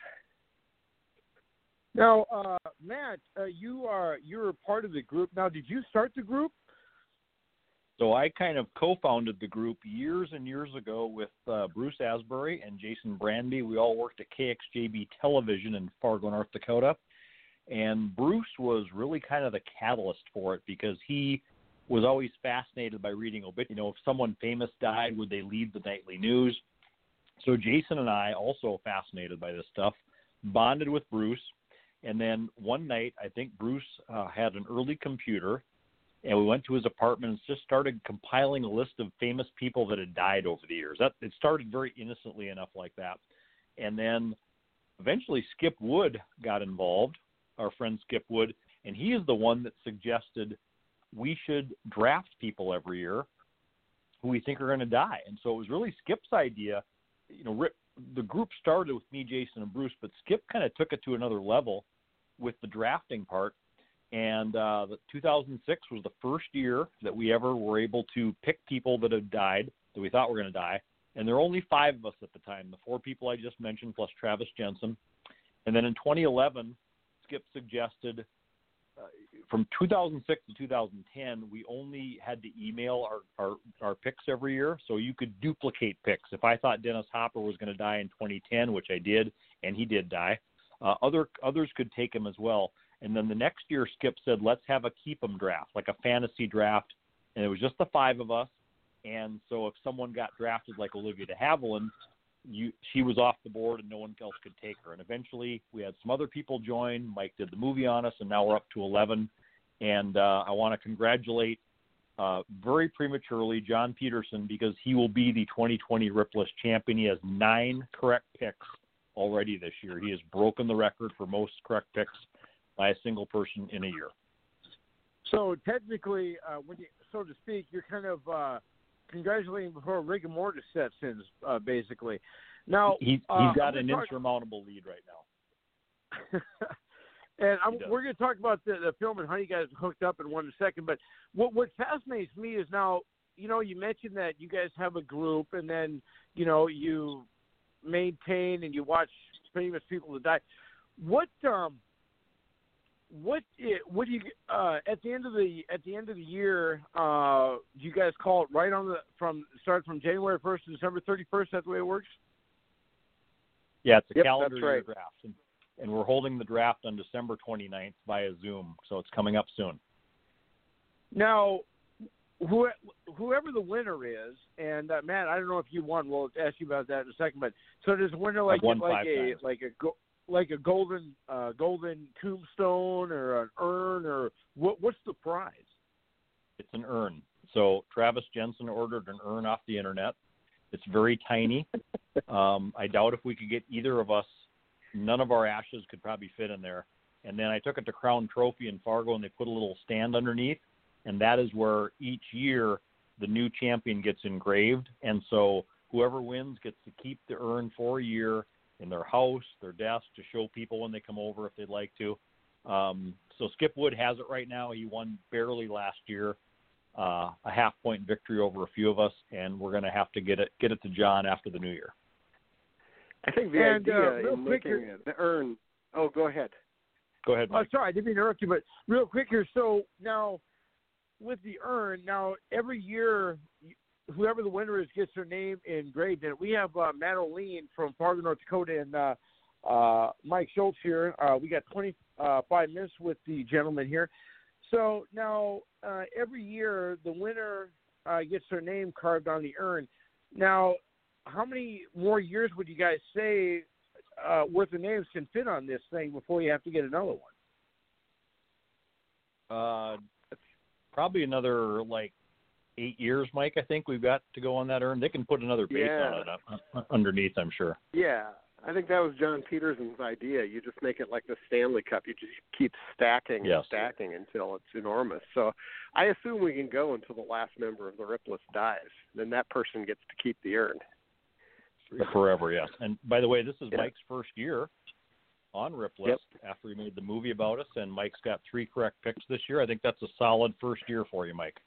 Now, uh, Matt, uh, you are you're a part of the group. Now, did you start the group? So I kind of co-founded the group years and years ago with uh, Bruce Asbury and Jason Brandy. We all worked at KXJB Television in Fargo, North Dakota, and Bruce was really kind of the catalyst for it because he was always fascinated by reading obit. You know, if someone famous died, would they lead the nightly news? So Jason and I, also fascinated by this stuff, bonded with Bruce. And then one night, I think Bruce uh, had an early computer and we went to his apartment and just started compiling a list of famous people that had died over the years. That it started very innocently enough like that, and then eventually Skip Wood got involved, our friend Skip Wood, and he is the one that suggested we should draft people every year who we think are going to die. And so it was really Skip's idea. You know, Rip, the group started with me, Jason, and Bruce, but Skip kind of took it to another level with the drafting part and uh, the 2006 was the first year that we ever were able to pick people that had died that we thought were going to die. And there were only five of us at the time the four people I just mentioned, plus Travis Jensen. And then in 2011, Skip suggested from 2006 to 2010, we only had to email our, our, our picks every year. So you could duplicate picks. If I thought Dennis Hopper was going to die in 2010, which I did, and he did die, uh, other others could take him as well. And then the next year, Skip said, let's have a keep 'em draft, like a fantasy draft. And it was just the five of us. And so if someone got drafted like Olivia de Havilland, you, she was off the board and no one else could take her. And eventually we had some other people join. Mike did the movie on us, and now we're up to 11. And uh, I want to congratulate uh, very prematurely John Peterson because he will be the 2020 Rip List champion. He has nine correct picks already this year. He has broken the record for most correct picks by a single person in a year. So technically, uh, when you, so to speak, you're kind of congratulating before rigor mortis sets in, uh, basically. Now he, he's uh, got an gonna insurmountable lead right now. and I'm, we're going to talk about the, the film and how you guys hooked up in one second. But what what fascinates me is now, you know, you mentioned that you guys have a group, and then you know you maintain and you watch famous people that die. What um what what do you uh at the end of the at the end of the year uh do you guys call it right on the from start from January 1st to December 31st that's the way it works Yeah, it's a Yep, calendar year right. draft. And, and we're holding the draft on December 29th via Zoom, so it's coming up soon. now who, whoever the winner is, and uh, Matt, I don't know if you won. We'll ask you about that in a second. But so does the winner like I've get like a times. like a go, like a golden uh, golden tombstone or an urn or what? What's the prize? It's an urn. So Travis Jensen ordered an urn off the internet. It's very tiny. um, I doubt if we could get either of us. None of our ashes could probably fit in there. And then I took it to Crown Trophy in Fargo, and they put a little stand underneath, and that is where each year the new champion gets engraved. And so whoever wins gets to keep the urn for a year in their house, their desk, to show people when they come over if they'd like to. Um, so Skip Wood has it right now. He won barely last year, uh, a half point victory over a few of us, and we're going to have to get it get it to John after the new year. I think the And, uh, idea real in quick making here- the urn. Oh, go ahead. Go ahead, Oh, Mike. sorry, I didn't mean to interrupt you, but real quick here. So now, with the urn, now every year, whoever the winner is gets their name engraved in it. We have uh, Olien from Fargo, North Dakota, and uh, uh, Mike Schultz here. Uh, we got 25 minutes with the gentleman here. So now, uh, every year, the winner uh, gets their name carved on the urn. Now, how many more years would you guys say uh, worth of names can fit on this thing before you have to get another one? Uh, probably another like eight years, Mike. I think we've got to go on that urn. They can put another base Yeah. on it uh, uh, underneath. I'm sure. Yeah, I think that was John Peterson's idea. You just make it like the Stanley Cup. You just keep stacking Yes. and stacking until it's enormous. So I assume we can go until the last member of the Rip List dies. Then that person gets to keep the urn. Forever, yes. And by the way, this is Yeah. Mike's first year on Rip List after he made the movie about us, and Mike's got three correct picks this year. I think that's a solid first year for you, Mike.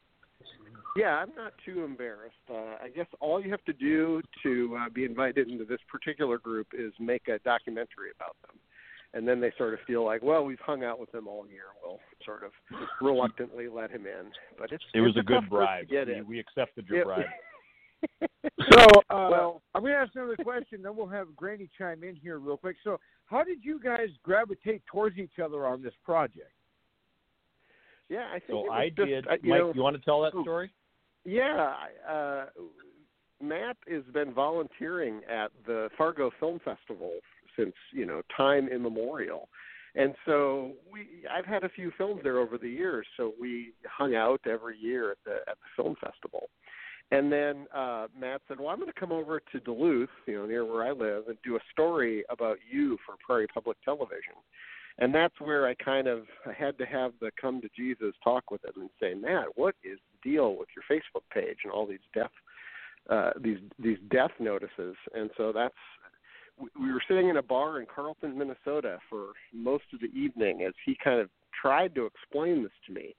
Yeah, I'm not too embarrassed. Uh, I guess all you have to do to uh, be invited into this particular group is make a documentary about them. And then they sort of feel like, well, we've hung out with them all year. We'll sort of reluctantly let him in. But it's It was it's a good tough group to bribe. We, in. we accepted your Yep. bribe. So, uh, Well- I'm going to ask another question, then we'll have Granny chime in here real quick. So, how did you guys gravitate towards each other on this project? Yeah, I think So it was I just, did. uh, Mike, you know, you want to tell that Ooh. story? Yeah, uh, Matt has been volunteering at the Fargo Film Festival since you know time immemorial, and so we I've had a few films there over the years. So we hung out every year at the at the film festival, and then uh, Matt said, "Well, I'm going to come over to Duluth, you know, near where I live, and do a story about you for Prairie Public Television." And that's where I kind of had to have the come to Jesus talk with him and say, Matt, what is the deal with your Facebook page and all these death uh, these these death notices? And so that's we- we were sitting in a bar in Carlton, Minnesota for most of the evening as he kind of tried to explain this to me.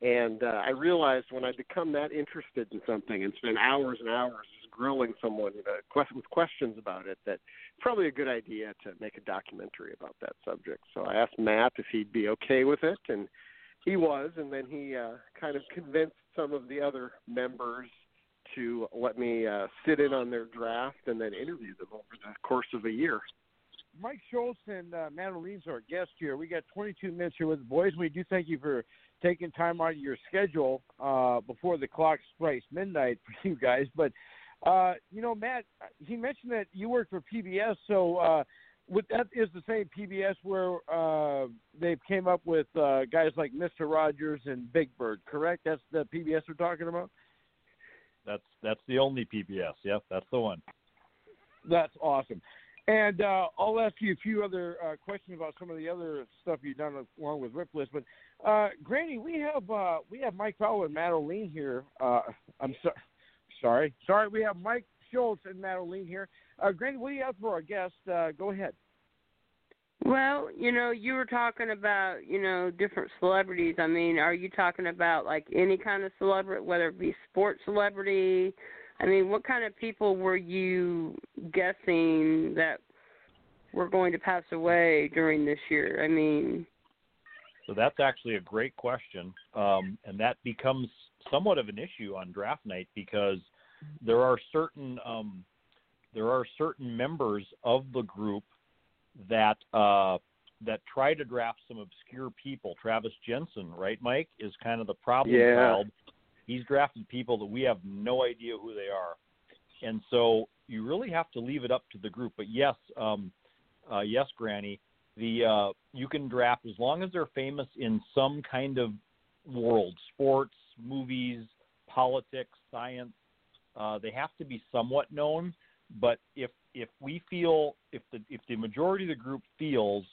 And uh, I realized when I become that interested in something and spend hours and hours grilling someone with questions about it, that it's probably a good idea to make a documentary about that subject. So I asked Matt if he'd be okay with it, and he was. And then he uh, kind of convinced some of the other members to let me uh, sit in on their draft and then interview them over the course of a year. Mike Schultz and uh, Matt our guest here. We got 22 minutes here with the boys. We do thank you for taking time out of your schedule uh, before the clock strikes midnight for you guys. But uh, you know, Matt, he mentioned that you work for PBS, so uh, with, that is the same PBS where uh, they came up with uh, guys like Mister Rogers and Big Bird. Correct? That's the PBS we're talking about. That's that's the only PBS. Yep, that's the one. That's awesome. And uh, I'll ask you a few other uh, questions about some of the other stuff you've done along with Rip List. But uh, Granny, we have uh, we have Mike Fowler and Matt Olien here. Uh, I'm so, sorry, sorry. We have Mike Schultz and Madeline here. Uh, Granny, what do you have for our guest? Uh, go ahead. Well, you know, you were talking about, you know, different celebrities. I mean, are you talking about like any kind of celebrity, whether it be sports celebrity? I mean, what kind of people were you guessing that were going to pass away during this year? I mean, So that's actually a great question, um, and that becomes somewhat of an issue on draft night because there are certain um, there are certain members of the group that uh, that try to draft some obscure people. Travis Jensen, right, Mike, is kind of the problem Yeah. child. He's drafted people that we have no idea who they are, and so you really have to leave it up to the group. But yes, um, uh, yes, Granny, the uh, you can draft as long as they're famous in some kind of world, sports, movies, politics, science. Uh, they have to be somewhat known. But if if we feel if the if the majority of the group feels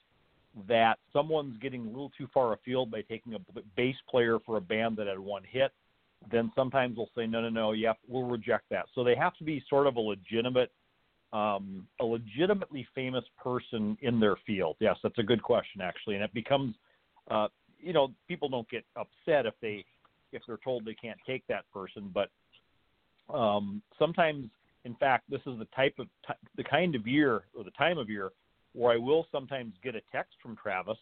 that someone's getting a little too far afield by taking a bass player for a band that had one hit, then sometimes we'll say no, no, no, yeah, we'll reject that. So they have to be sort of a legitimate, um, a legitimately famous person in their field. Yes, that's a good question actually, and it becomes, uh, you know, people don't get upset if they if they're told they can't take that person, but um, sometimes, in fact, this is the type of t- the kind of year or the time of year where I will sometimes get a text from Travis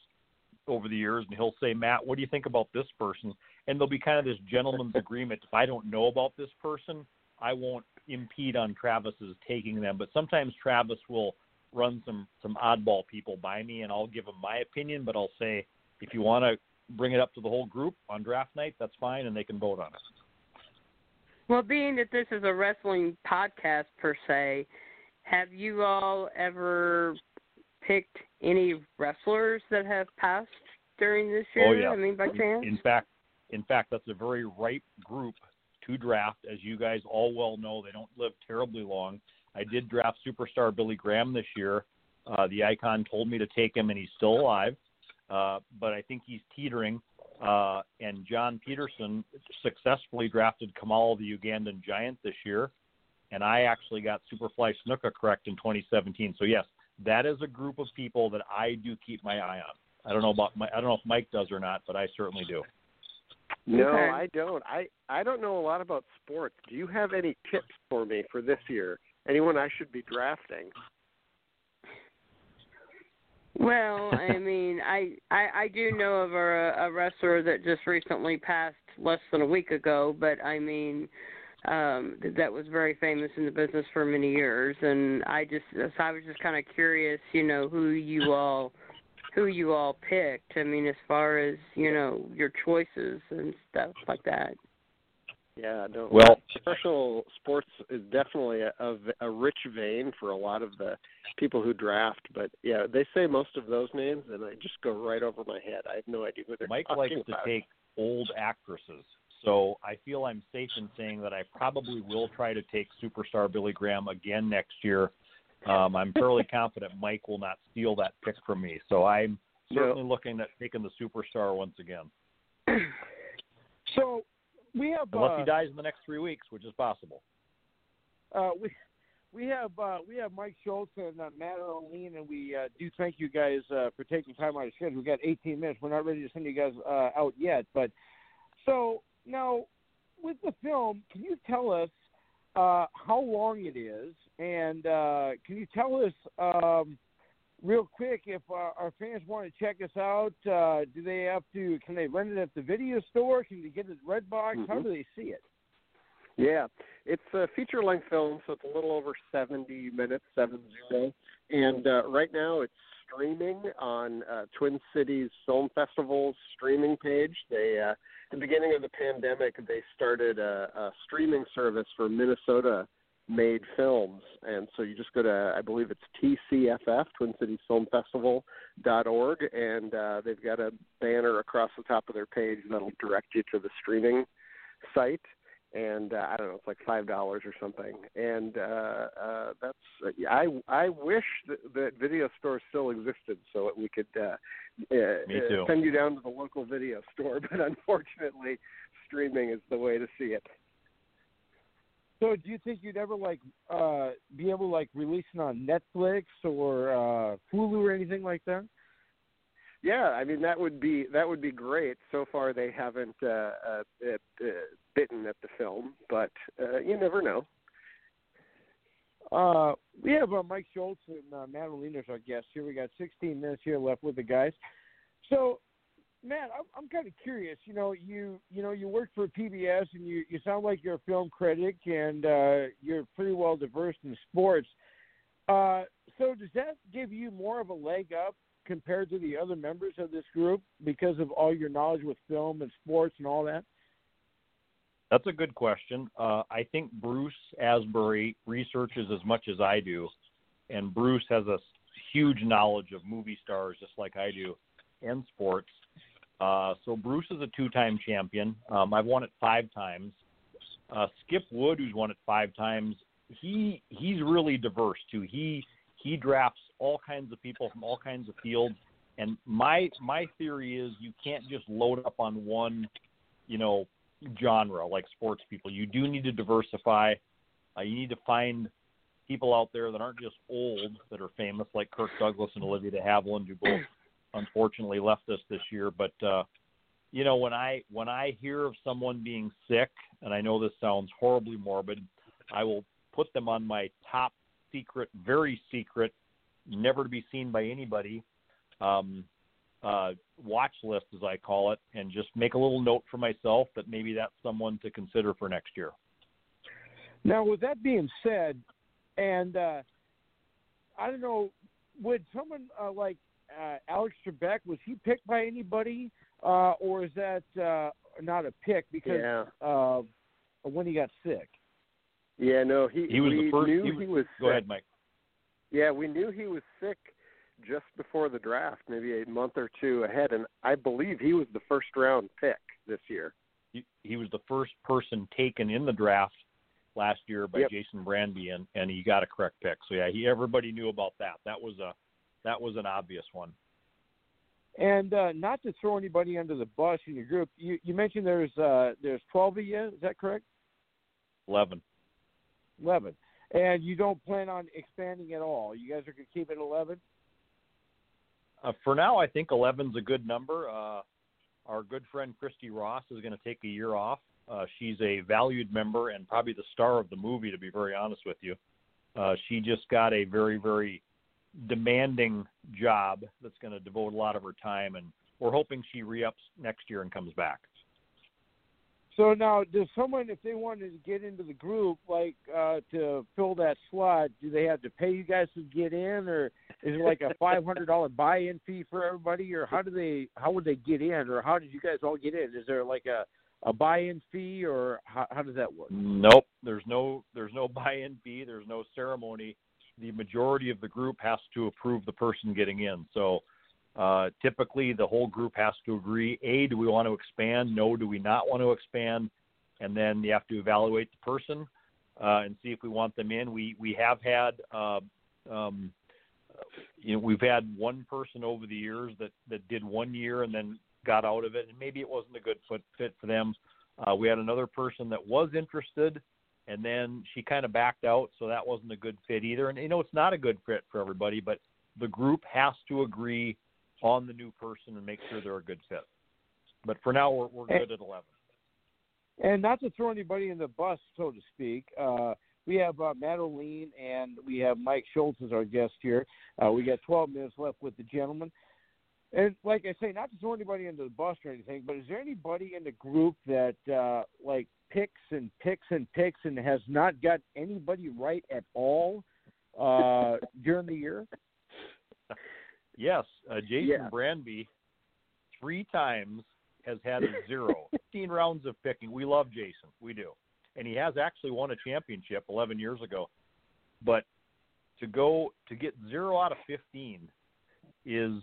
over the years, and he'll say, "Matt, what do you think about this person?" And there'll be kind of this gentleman's agreement. If I don't know about this person, I won't impede on Travis's taking them. But sometimes Travis will run some some oddball people by me, and I'll give them my opinion. But I'll say, if you want to bring it up to the whole group on draft night, that's fine, and they can vote on it. Well, being that this is a wrestling podcast per se, have you all ever picked any wrestlers that have passed during this year? Oh yeah. I mean, by chance. In fact, in fact, that's a very ripe group to draft, as you guys all well know. They don't live terribly long. I did draft superstar Billy Graham this year. Uh, the icon told me to take him, and he's still alive. Uh, but I think he's teetering. Uh, and John Peterson successfully drafted Kamala, the Ugandan giant, this year. And I actually got Superfly Snuka correct in 2017. So yes, that is a group of people that I do keep my eye on. I don't know about my, I don't know if Mike does or not, but I certainly do. No, Okay. I don't. I I don't know a lot about sports. Do you have any tips for me for this year? Anyone I should be drafting? Well, I mean, I, I I do know of a, a wrestler that just recently passed less than a week ago, but I mean, um that was very famous in the business for many years, and I just so I was just kind of curious, you know, who you all who you all picked. I mean, as far as you know, your choices and stuff like that. Yeah, no. Well- professional sports is definitely a, a, a rich vein for a lot of the people who draft. But yeah, they say most of those names, and I just go right over my head. I have no idea who they're Mike talking likes to take old actresses. So I feel I'm safe in saying that I probably will try to take superstar Billy Graham again next year. Um, I'm fairly confident Mike will not steal that pick from me. So I'm certainly looking at taking the superstar once again, So we have unless uh, he dies in the next three weeks, which is possible. uh, we we have uh, we have Mike Schultz and uh, Matt Arlene, and we uh, do thank you guys uh, for taking time out of your schedule. We got 18 minutes. We're not ready to send you guys uh, out yet, but so now with the film, can you tell us uh, how long it is, and uh, can you tell us um, real quick if uh, our fans want to check us out? Uh, do they have to? Can they rent it at the video store? Can they get it at Redbox? How Mhm. do they see it? Yeah, it's a feature length film, so it's a little over 70 minutes, seven zero. And uh, right now it's streaming on uh, Twin Cities Film Festival's streaming page. They, uh, at the beginning of the pandemic, they started a, a streaming service for Minnesota made films. And so you just go to, I believe it's TCFF, Twin Cities Film Festival dot org, and uh, they've got a banner across the top of their page that'll direct you to the streaming site and uh, I don't know, it's like five dollars or something. And uh, uh, that's I I wish that, that video stores still existed so that we could uh, uh, uh, send you down to the local video store. But unfortunately, streaming is the way to see it. So, do you think you'd ever like uh be able to like release it on Netflix or uh Hulu or anything like that? Yeah, I mean that would be that would be great. So far, they haven't uh, uh, uh, uh, bitten at the film, but uh, you never know. Uh, we have uh, Mike Schultz and uh, Matt our guests here. We got 16 minutes here left with the guys. So, Matt, I'm, I'm kind of curious. You know, you you know you work for PBS and you you sound like you're a film critic and uh, you're pretty well diverse in sports. Uh, so, does that give you more of a leg up compared to the other members of this group because of all your knowledge with film and sports and all that? That's a good question. Uh, I think Bruce Asbury researches as much as I do, and Bruce has a huge knowledge of movie stars, just like I do, and sports. Uh, so Bruce is a two-time champion. Um, I've won it five times. Uh, Skip Wood, who's won it five times, he he's really diverse too. He he drafts all kinds of people from all kinds of fields. And my my theory is you can't just load up on one, you know, genre like sports people. You do need to diversify. Uh, you need to find people out there that aren't just old that are famous like Kirk Douglas and Olivia de Havilland, who both unfortunately left us this year. But uh, you know, when I when I hear of someone being sick, and I know this sounds horribly morbid, I will put them on my top secret, very secret, never to be seen by anybody um, uh, watch list, as I call it, and just make a little note for myself that maybe that's someone to consider for next year. Now, with that being said, and uh, I don't know, would someone uh, like uh, Alex Trebek was he picked by anybody, uh, or is that uh, not a pick because Yeah. uh, when he got sick? Yeah, no, he He was we the first. knew he he was, was go sick. ahead, Mike. Yeah, we knew he was sick just before the draft, maybe a month or two ahead, and I believe he was the first round pick this year. He, he was the first person taken in the draft last year by Yep. Jason Branby, and and he got a correct pick. So yeah, he everybody knew about that. That was a that was an obvious one. And uh, not to throw anybody under the bus in your group, you, you mentioned there's uh, there's 12 of you. Is that correct? Eleven. 11. And you don't plan on expanding at all. You guys are going to keep it 11. Uh, for now, I think 11's a good number. Uh, our good friend Christy Ross is going to take a year off. Uh, she's a valued member and probably the star of the movie, to be very honest with you. Uh, she just got a very, very demanding job that's going to devote a lot of her time, and we're hoping she re-ups next year and comes back. So now, does someone, if they wanted to get into the group, like uh, to fill that slot, do they have to pay you guys to get in, or is it like a five hundred dollar buy-in fee for everybody, or how do they, how would they get in, or how did you guys all get in? Is there like a a buy-in fee, or how, how does that work? Nope, there's no there's no buy-in fee. There's no ceremony. The majority of the group has to approve the person getting in. So uh, typically, the whole group has to agree: A, do we want to expand? No, do we not want to expand? And then you have to evaluate the person uh, and see if we want them in. We we have had. Uh, um, you know, we've had one person over the years that that did one year and then got out of it, and maybe it wasn't a good fit for them. Uh, we had another person that was interested, and then she kind of backed out, so that wasn't a good fit either. And you know, it's not a good fit for everybody, but the group has to agree on the new person and make sure they're a good fit. But for now, we're we're good at eleven. And not to throw anybody in the bus, so to speak, uh, we have uh, Olien and we have Mike Schultz as our guest here. Uh, we got 12 minutes left with the gentleman. And like I say, not to throw anybody under the bus or anything, but is there anybody in the group that uh, like picks and picks and picks and has not got anybody right at all uh, during the year? Yes, uh, Jason Yeah. Branby three times has had a zero. 15 rounds of picking. We love Jason. We do. And he has actually won a championship 11 years ago. But to go to get zero out of 15 is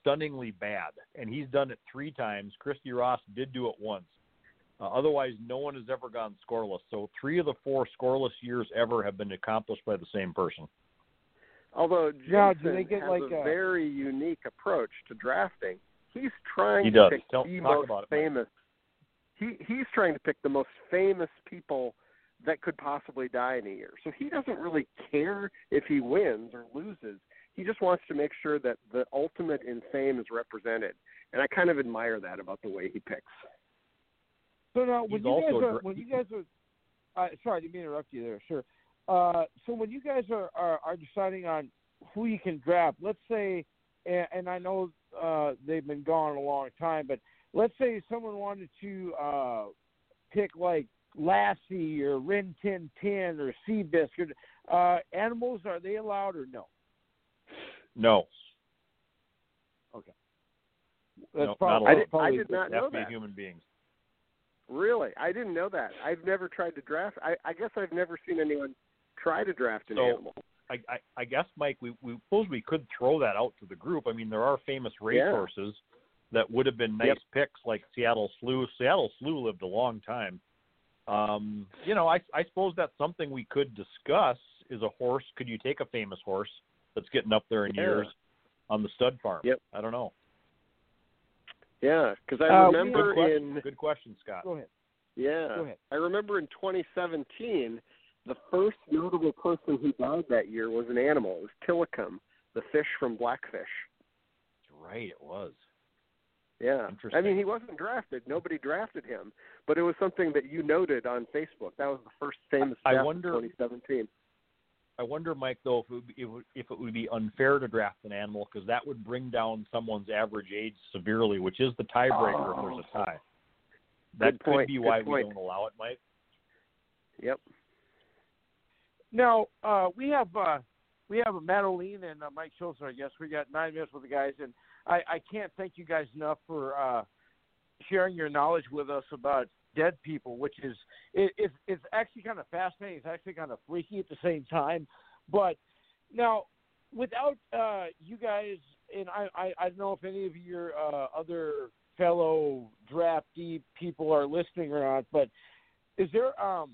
stunningly bad. And he's done it three times. Christy Ross did do it once. Uh, otherwise, no one has ever gone scoreless. So three of the four scoreless years ever have been accomplished by the same person. Although Jason Now, do they get has like a a- very unique approach to drafting. He's trying He to does. pick Tell- the talk most about it, famous. He he's trying to pick the most famous people that could possibly die in a year. So he doesn't really care if he wins or loses. He just wants to make sure that the ultimate in fame is represented. And I kind of admire that about the way he picks. So now, when He's you guys are when you guys are, uh, sorry, I didn't mean to interrupt you there. Sure. Uh, so when you guys are, are are deciding on who you can draft, let's say, and, and I know uh, they've been gone a long time, but let's say someone wanted to uh, pick like Lassie or Rin Tin Tin or Seabiscuit. Uh, animals are they allowed or no? No, Okay. That's No, not probably. I did, I did not know that. human beings. Really, I didn't know that. I've never tried to draft. I, I guess I've never seen anyone try to draft an So- animal. I, I, I guess, Mike, we, we suppose we could throw that out to the group. I mean, there are famous racehorses that would have been nice Yep. picks, like Seattle Slew. Seattle Slew lived a long time. Um, you know, I, I suppose that's something we could discuss. Is a horse? Could you take a famous horse that's getting up there in Yeah. years on the stud farm? Yep. I don't know. Yeah, because I Uh, remember Good question. in Good question, Scott. Go ahead. yeah, Go ahead. I remember in 2017, the first notable person who died that year was an animal. It was Tilikum, the fish from Blackfish. That's right. It was. Yeah. I Interesting. mean, he wasn't drafted. Nobody drafted him, but it was something that you noted on Facebook. That was the first famous I draft wonder- of 2017. I wonder, Mike, though, if it would be, if it would- if it would be unfair to draft an animal because that would bring down someone's average age severely, which is the tiebreaker if there's a tie. That Good could point, be good why we don't allow it, Mike. Yep. Now uh, we have uh, we have Matt Olien and uh, Mike Schultz. I guess we got nine minutes with the guys, and I, I can't thank you guys enough for uh, sharing your knowledge with us about dead people, which is it, it's it's actually kind of fascinating. It's actually kind of freaky at the same time. But now, without uh, you guys, and I, I I don't know if any of your uh, other fellow draftee people are listening or not, but is there um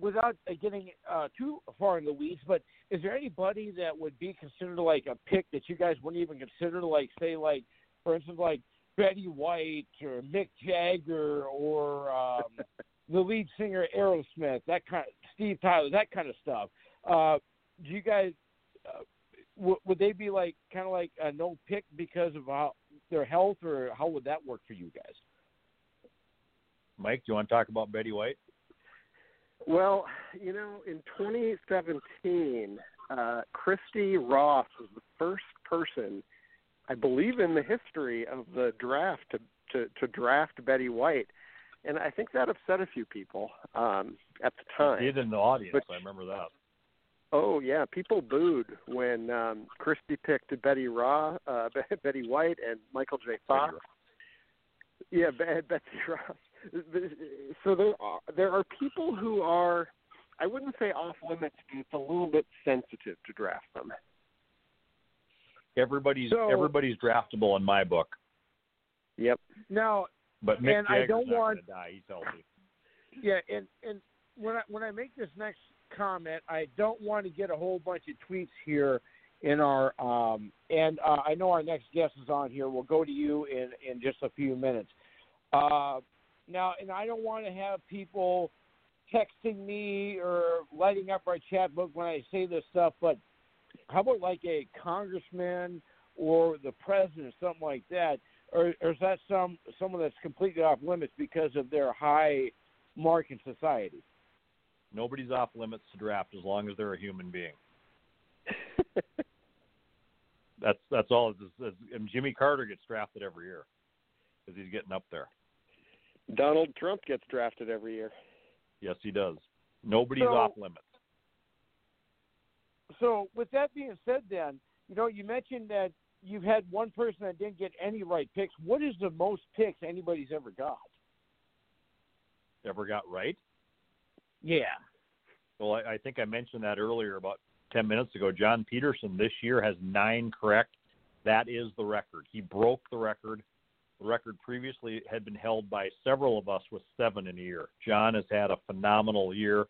without uh, getting uh, too far in the weeds, but is there anybody that would be considered like a pick that you guys wouldn't even consider, like say, like for instance, like Betty White or Mick Jagger or um, the lead singer Aerosmith, that kind, Steve Tyler, that kind of stuff. Uh, do you guys uh, w- would they be like kind of like a no pick because of how their health, or how would that work for you guys? Mike, do you want to talk about Betty White? Well, you know, in 2017, uh, Christy Ross was the first person, I believe, in the history of the draft to to, to draft Betty White, and I think that upset a few people um, at the time. Did in the audience. But- I remember that. Oh yeah, people booed when um, Christy picked Betty Raw, uh, Betty White, and Michael J. Fox. Yeah, Be- Betsy Ross. So there are there are people who are, I wouldn't say off limits, but it's a little bit sensitive to draft them. Everybody's So- everybody's draftable in my book, Yep. Now, but Mick And I Jagger's don't want- going to die. He's healthy. Yeah, and and when I when I make this next comment, I don't want to get a whole bunch of tweets here in our um and uh, I know our next guest is on here. We'll go to you in in just a few minutes. Uh, now, and I don't want to have people texting me or lighting up our chat book when I say this stuff, but how about like a congressman or the president, or something like that, or, or is that some someone that's completely off limits because of their high mark in society? Nobody's off limits to draft as long as they're a human being. That's that's all. It's, it's, and Jimmy Carter gets drafted every year because he's getting up there. Donald Trump gets drafted every year. Yes, he does. Nobody's So- off limits. So, with that being said, then you know you mentioned that you've had one person that didn't get any right picks. What is the most picks anybody's ever got? Ever got right? Yeah. Well, I, I think I mentioned that earlier about 10 minutes ago. John Peterson this year has nine correct. That is the record. He broke the record. The record previously had been held by several of us with seven in a year. John has had a phenomenal year.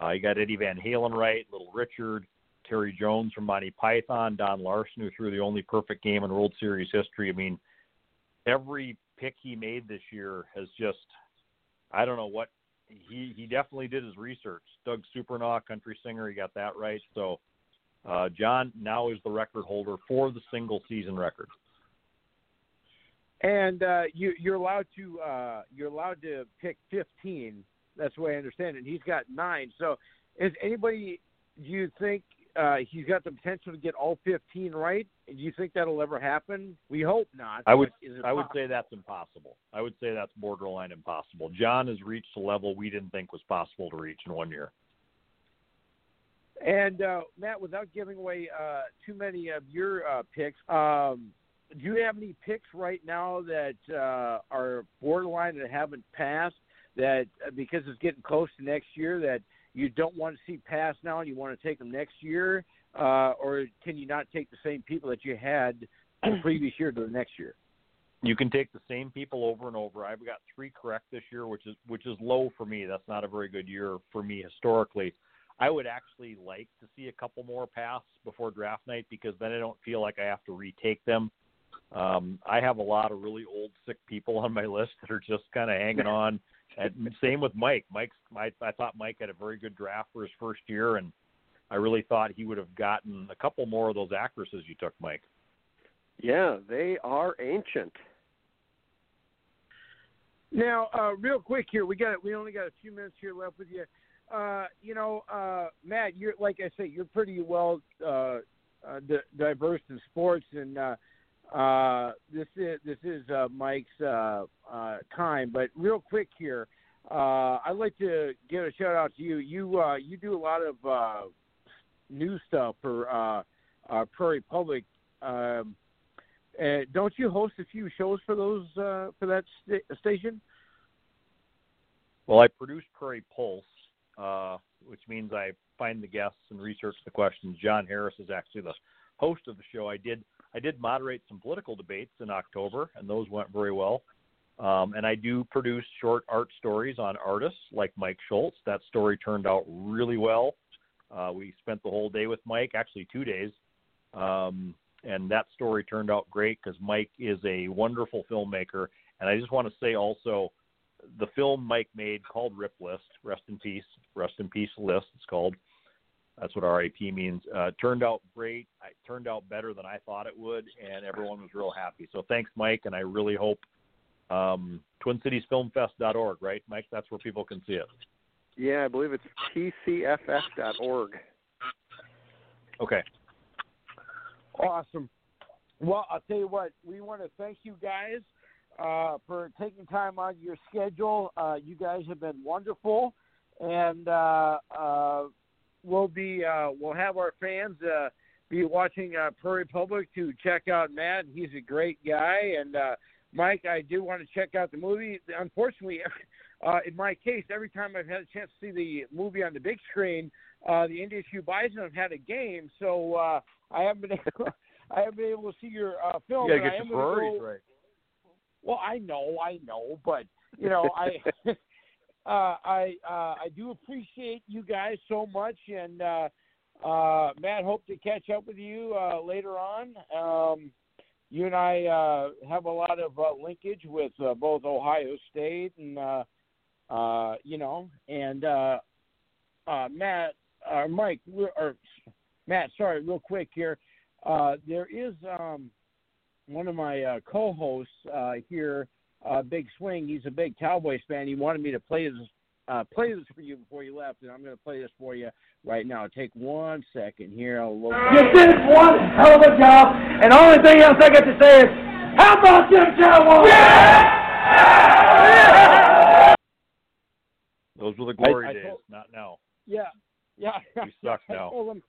Uh, he got Eddie Van Halen right, Little Richard, Terry Jones from Monty Python, Don Larsen, who threw the only perfect game in World Series history. I mean, every pick he made this year has just, I don't know what he he definitely did his research. Doug Supernaw, country singer, he got that right. So uh, John now is the record holder for the single season record. And uh, you, you're allowed to uh, you're allowed to pick 15. That's the way I understand it. And he's got nine. So, is anybody? Do you think uh, he's got the potential to get all 15 right? Do you think that'll ever happen? We hope not. I would I would say that's impossible. I would say that's borderline impossible. John has reached a level we didn't think was possible to reach in one year. And uh, Matt, without giving away uh, too many of your uh, picks, um, do you have any picks right now that uh, are borderline that haven't passed? that uh, because it's getting close to next year that you don't want to see pass now and you want to take them next year, uh, or can you not take the same people that you had the previous year to the next year? You can take the same people over and over. I've got three correct this year, which is which is low for me. That's not a very good year for me historically. I would actually like to see a couple more pass before draft night because then I don't feel like I have to retake them. Um, I have a lot of really old sick people on my list that are just kind of hanging on. And same with Mike. Mike's I, I thought Mike had a very good draft for his first year, and I really thought he would have gotten a couple more of those actresses you took, Mike. Yeah, they are ancient. Now, uh, real quick here, we got we only got a few minutes here left with you. Uh, you know, uh, Matt, you're like I say, you're pretty well uh, uh, di- diverse in sports, and uh, uh, this is this is uh, Mike's uh, uh, time. But real quick here, uh, I'd like to give a shout out to you. You uh, you do a lot of new stuff for Prairie Public. Um, don't you host a few shows for those for that sta- station? Well, I produce Prairie Pulse, which means I find the guests and research the questions. John Harris is actually the host of the show. I did I did moderate some political debates in October, and those went very well. Um, and I do produce short art stories on artists like Mike Schultz. That story turned out really well. Uh, we spent the whole day with Mike, actually two days, um, and that story turned out great because Mike is a wonderful filmmaker. And I just want to say also, the film Mike made called Rip List, rest in peace, rest in peace list. It's called. That's what RIP means. Uh, turned out great. It turned out better than I thought it would, and everyone was real happy. So thanks, Mike, and I really hope um, TwinCitiesFilmFest.org, right, Mike? That's where people can see it. Yeah, I believe it's tcff.org. Okay. Awesome. Well, I'll tell you what, we want to thank you guys uh, for taking time out of your schedule. Uh, you guys have been wonderful, and uh, uh, we'll be uh, we'll have our fans uh, be watching uh, Prairie Public to check out Matt. He's a great guy, and uh, Mike, I do want to check out the movie. Unfortunately, uh, in my case, every time I've had a chance to see the movie on the big screen, uh, the NDSU Bison have had a game, so uh, I haven't been able, I haven't been able to see your uh, film. You gotta get your priorities go- right. Well, I know, I know, but you know, I uh, I uh, I do appreciate you guys so much, and uh, uh, Matt, hope to catch up with you uh, later on. Um, you and I uh, have a lot of uh, linkage with uh, both Ohio State and uh, uh, you know, and uh, uh, Matt or Mike or Matt, sorry, real quick here. Uh, there is um, one of my uh, co-hosts uh, here, uh, Big Swing. He's a big Cowboys fan. He wanted me to play this uh, play this for you before you left, and I'm going to play this for you right now. Take one second here. I'll look. You did one hell of a job, and the only thing else I got to say is, how about them Cowboys? Those were the glory I days, told- not now. Yeah, yeah. We suck I now. told him.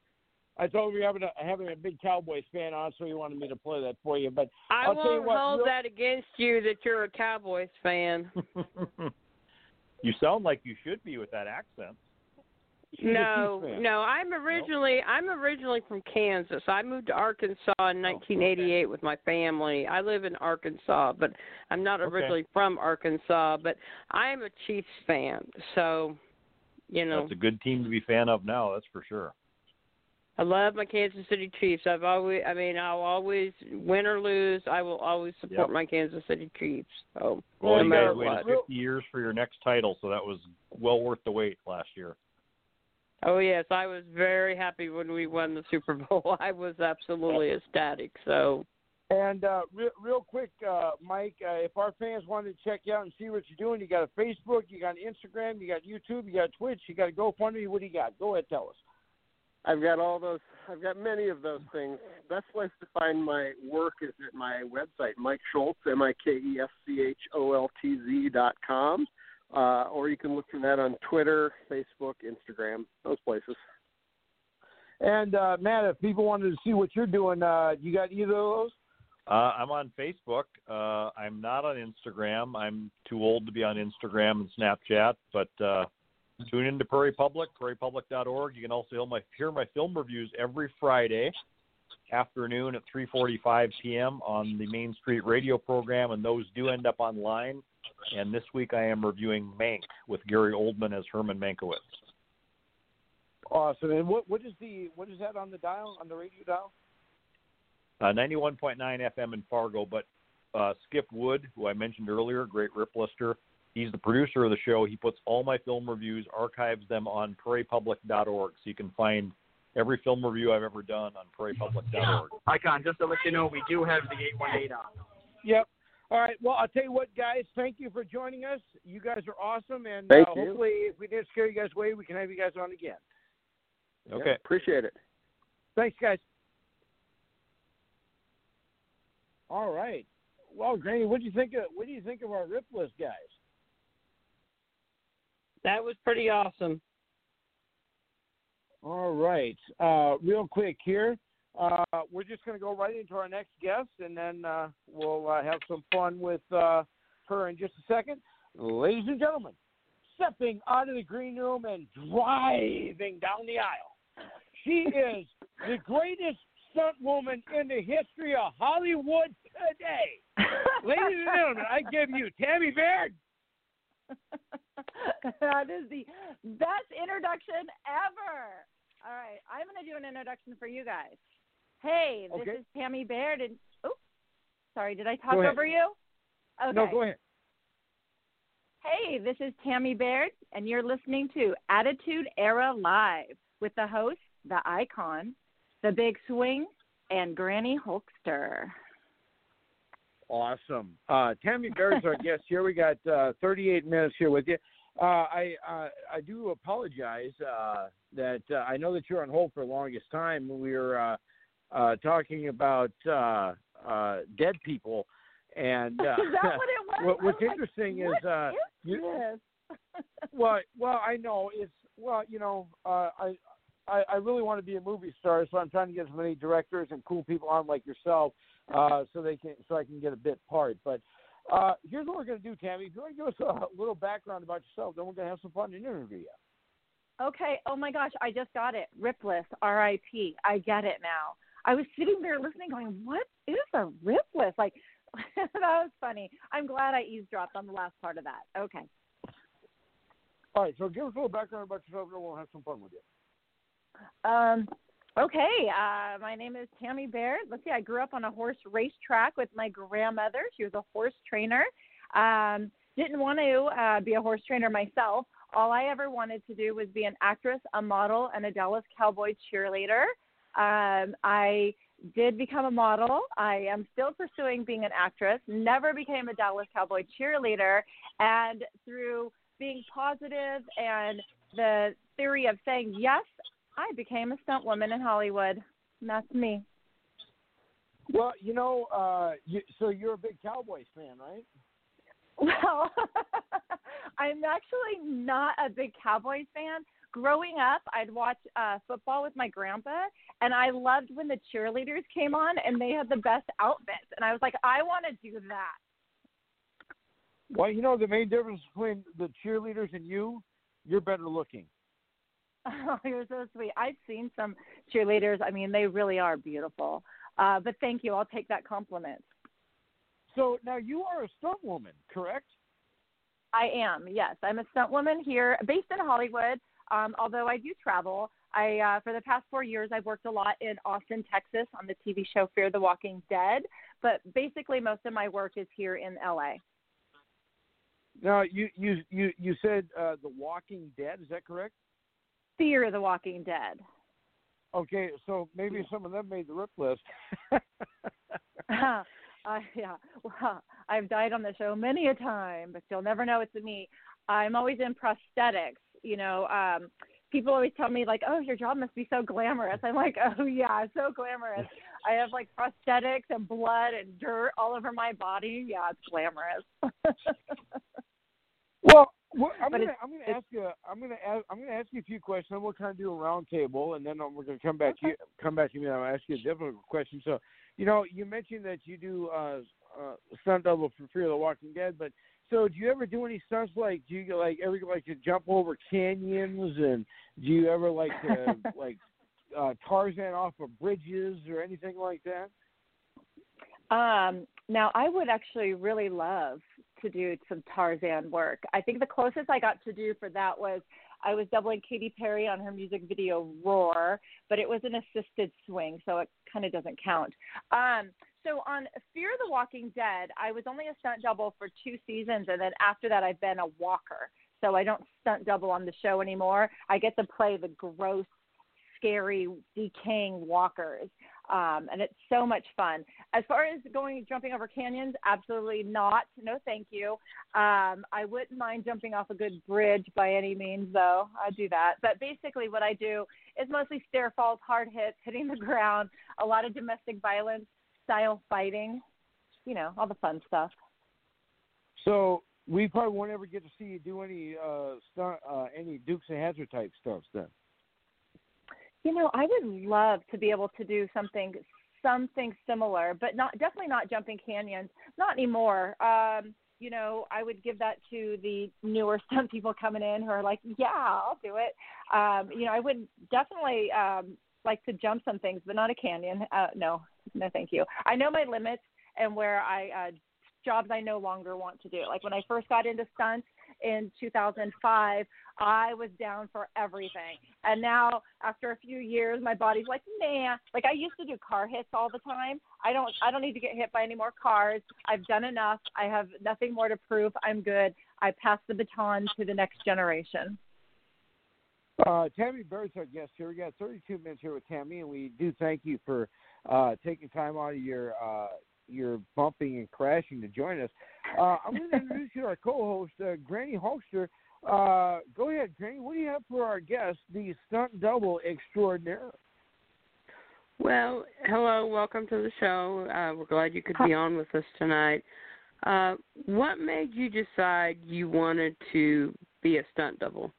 I told him we having a having a big Cowboys fan on, so he wanted me to play that for you. But I will tell you won't what, hold real- that against you that you're a Cowboys fan. you sound like you should be with that accent. She's No, no. I'm originally I'm originally from Kansas. I moved to Arkansas Oh, in 1988 with my family. I live in Arkansas, but I'm not Okay. originally from Arkansas. But I am a Chiefs fan, so you know That's a good team to be fan of now. That's for sure. I love my Kansas City Chiefs. I've always, I mean, I'll always win or lose. I will always support Yep. my Kansas City Chiefs. So Well, no you matter guys what. 50 years for your next title, so that was well worth the wait last year. Oh yes, I was very happy when we won the Super Bowl. I was absolutely ecstatic. So And uh, real, real quick, uh, Mike, uh, if our fans wanted to check you out and see what you're doing, you got a Facebook, you got Instagram, you got YouTube, you got Twitch, you got a GoFundMe. What do you got? Go ahead, tell us. I've got all those. I've got many of those things. Best place to find my work is at my website, Mike Schultz, M I K E S C H O L T Z dot com, uh, or you can look for that on Twitter, Facebook, Instagram, those places. And uh, Matt, if people wanted to see what you're doing, uh, you got either of those? Uh, I'm on Facebook. Uh, I'm not on Instagram. I'm too old to be on Instagram and Snapchat. But uh, tune into Prairie Public, prairiepublic.org. You can also hear my, hear my film reviews every Friday afternoon at 3:45 p.m. on the Main Street Radio program, and those do end up online. And this week I am reviewing Mank with Gary Oldman as Herman Mankiewicz. Awesome. And what what is the what is that on the dial on the radio dial? Uh, 91.9 FM in Fargo, but uh, Skip Wood, who I mentioned earlier, great rip lister, he's the producer of the show. He puts all my film reviews, archives them on prairiepublic.org, so you can find every film review I've ever done on prairiepublic.org. Icon, just to let you know, we do have the 818 on. Yep. All right. Well, I'll tell you what, guys. Thank you for joining us. You guys are awesome, and Thank uh, you. hopefully, if we didn't scare you guys away, we can have you guys on again. Okay. Yeah, appreciate it. Thanks, guys. All right. Well, Granny, what do you think of what do you think of our rip list guys? That was pretty awesome. All right. Uh, real quick here, uh, we're just going to go right into our next guest, and then uh, we'll uh, have some fun with uh, her in just a second. Ladies and gentlemen, stepping out of the green room and driving down the aisle, she is the greatest stunt woman in the history of Hollywood today. Ladies and gentlemen, I give you Tammy Baird. that is the best introduction ever. All right, I'm going to do an introduction for you guys. Hey, this Okay. is Tammy Baird, and oh, sorry, did I talk over you? Okay. No, go ahead. Hey, this is Tammy Baird, and you're listening to Attitude Era Live with the host, the icon, the big swing, and Granny Hulkster. Awesome. Uh, Tammy Baird's our guest here. We got uh, 38 minutes here with you. Uh, I uh, I do apologize uh, that uh, I know that you're on hold for the longest time. We were uh, uh, talking about uh, uh, dead people, and uh, is that what it was? what- what's like, interesting what is uh, you, well, well, I know it's well, you know, uh, I, I I really want to be a movie star, so I'm trying to get as many directors and cool people on like yourself, uh, so they can so I can get a bit part. But uh, here's what we're going to do, Tammy. If you want to give us a little background about yourself, then we're going to have some fun and interview you. Okay. Oh my gosh, I just got it. Ripless, R.I.P. I get it now. I was sitting there listening, going, "What is a ripless?" Like that was funny. I'm glad I eavesdropped on the last part of that. Okay. All right, so give us a little background about yourself, and we'll have some fun with you. Um, okay. Uh, my name is Tammy Baird. Let's see. I grew up on a horse racetrack with my grandmother. She was a horse trainer. Um, didn't want to uh, be a horse trainer myself. All I ever wanted to do was be an actress, a model, and a Dallas Cowboy cheerleader. Um, I did become a model. I am still pursuing being an actress. Never became a Dallas Cowboy cheerleader. And through being positive and the theory of saying yes, I became a stunt woman in Hollywood. And that's me. Well, you know, uh, you, so you're a big Cowboys fan, right? Well, I'm actually not a big Cowboys fan. Growing up, I'd watch uh, football with my grandpa, and I loved when the cheerleaders came on and they had the best outfits. And I was like, I want to do that. Well, you know the main difference between the cheerleaders and you, you're better looking. Oh, you're so sweet. I've seen some cheerleaders. I mean, they really are beautiful. Uh, but thank you. I'll take that compliment. So now you are a stunt woman, correct? I am. Yes, I'm a stunt woman here, based in Hollywood. Um, although I do travel, I uh, for the past four years I've worked a lot in Austin, Texas, on the TV show Fear the Walking Dead. But basically, most of my work is here in LA. Now you you you you said uh, the Walking Dead. Is that correct? Fear the Walking Dead. Okay, so maybe some of them made the rip list. uh, yeah, well, I've died on the show many a time, but you'll never know it's me. I'm always in prosthetics. You know, um, people always tell me like, "Oh, your job must be so glamorous." I'm like, "Oh yeah, so glamorous." I have like prosthetics and blood and dirt all over my body. Yeah, it's glamorous. well, Well, I'm gonna I'm gonna ask you I'm gonna ask, I'm gonna ask you a few questions. and We'll kind of do a round table, and then we're gonna come back to you. Come back to me. and I'll ask you a difficult question. So, you know, you mentioned that you do uh, uh, stunt double for Fear of the Walking Dead, but so do you ever do any stunts like do you like ever like to jump over canyons and do you ever like to like uh, Tarzan off of bridges or anything like that? Um, now, I would actually really love to do some Tarzan work. I think the closest I got to do for that was I was doubling Katy Perry on her music video Roar, but it was an assisted swing, so it kind of doesn't count. Um, so on Fear the Walking Dead, I was only a stunt double for two seasons, and then after that, I've been a walker. So I don't stunt double on the show anymore. I get to play the gross, scary, decaying walkers, um, and it's so much fun. As far as going jumping over canyons, absolutely not. No, thank you. Um, I wouldn't mind jumping off a good bridge by any means, though. I'd do that. But basically, what I do is mostly stair falls, hard hits, hitting the ground, a lot of domestic violence style fighting. You know, all the fun stuff. So we probably won't ever get to see you do any uh, stunt, uh, any Dukes and Hazzard type stuff then. You know, I would love to be able to do something something similar, but not definitely not jumping canyons. Not anymore. Um, you know, I would give that to the newer stunt people coming in who are like, yeah, I'll do it. Um, you know, I would definitely um, like to jump some things, but not a canyon. Uh, no, no, thank you. I know my limits and where I uh, jobs I no longer want to do. Like when I first got into stunts in 2005, I was down for everything. And now after a few years, my body's like, nah. Like I used to do car hits all the time. I don't I don't need to get hit by any more cars. I've done enough. I have nothing more to prove. I'm good. I pass the baton to the next generation. Uh, Tammy Bird's our guest here. We got 32 minutes here with Tammy, and we do thank you for uh, taking time out of your uh, your bumping and crashing to join us. Uh, I'm going to introduce you to our co-host, uh, Granny Hulkster. Uh, go ahead, Granny. What do you have for our guest, the stunt double extraordinaire? Well, hello, welcome to the show. Uh, we're glad you could be on with us tonight. Uh, what made you decide you wanted to be a stunt double?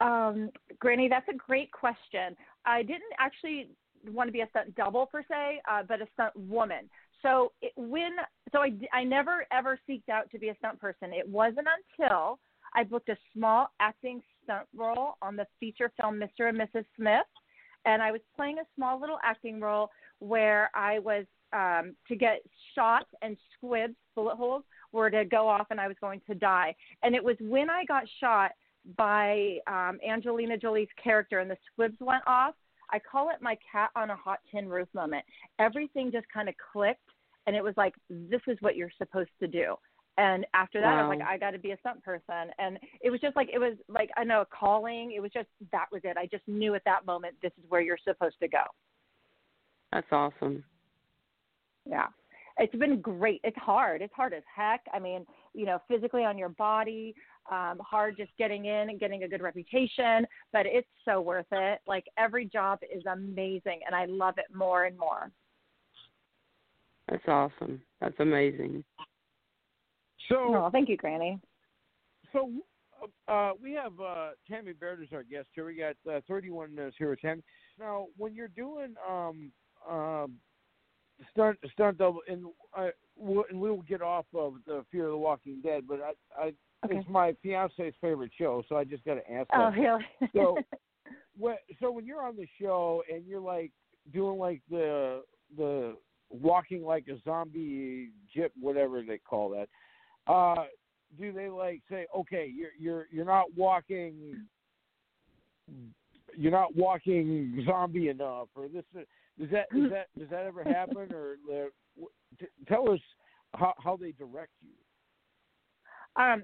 Um, Granny, that's a great question. I didn't actually want to be a stunt double per se, uh, but a stunt woman. So it, when so I I never ever seeked out to be a stunt person. It wasn't until I booked a small acting stunt role on the feature film Mr. and Mrs. Smith, and I was playing a small little acting role where I was um, to get shot and squibs, bullet holes, were to go off and I was going to die. And it was when I got shot by um, Angelina Jolie's character and the squibs went off. I call it my cat on a hot tin roof moment. Everything just kind of clicked, and it was like, this is what you're supposed to do. And after that, I was like, I got to be a stunt person. And it was just like, it was like, I know, a calling. It was just, that was it. I just knew at that moment, this is where you're supposed to go. That's awesome. Yeah. It's been great. It's hard. It's hard as heck. I mean, you know, physically on your body, um, hard just getting in and getting a good reputation, but it's so worth it. Like every job is amazing and I love it more and more. That's awesome. That's amazing. So, Oh, thank you, Granny. so uh, we have uh, Tammy Baird as our guest here. We got uh, 31 minutes here with Tammy. Now, when you're doing um, stunt stunt double, and I we'll, and we will get off of the Fear of the Walking Dead, but I, I Okay. it's my fiance's favorite show, so I just got to ask. Oh, that. really? So, what, so when you're on the show and you're like doing like the the walking like a zombie jip, whatever they call that, uh, do they like say, okay, you're you're you're not walking, you're not walking zombie enough, or this does that does that does that ever happen, or uh, tell us how how they direct you. um,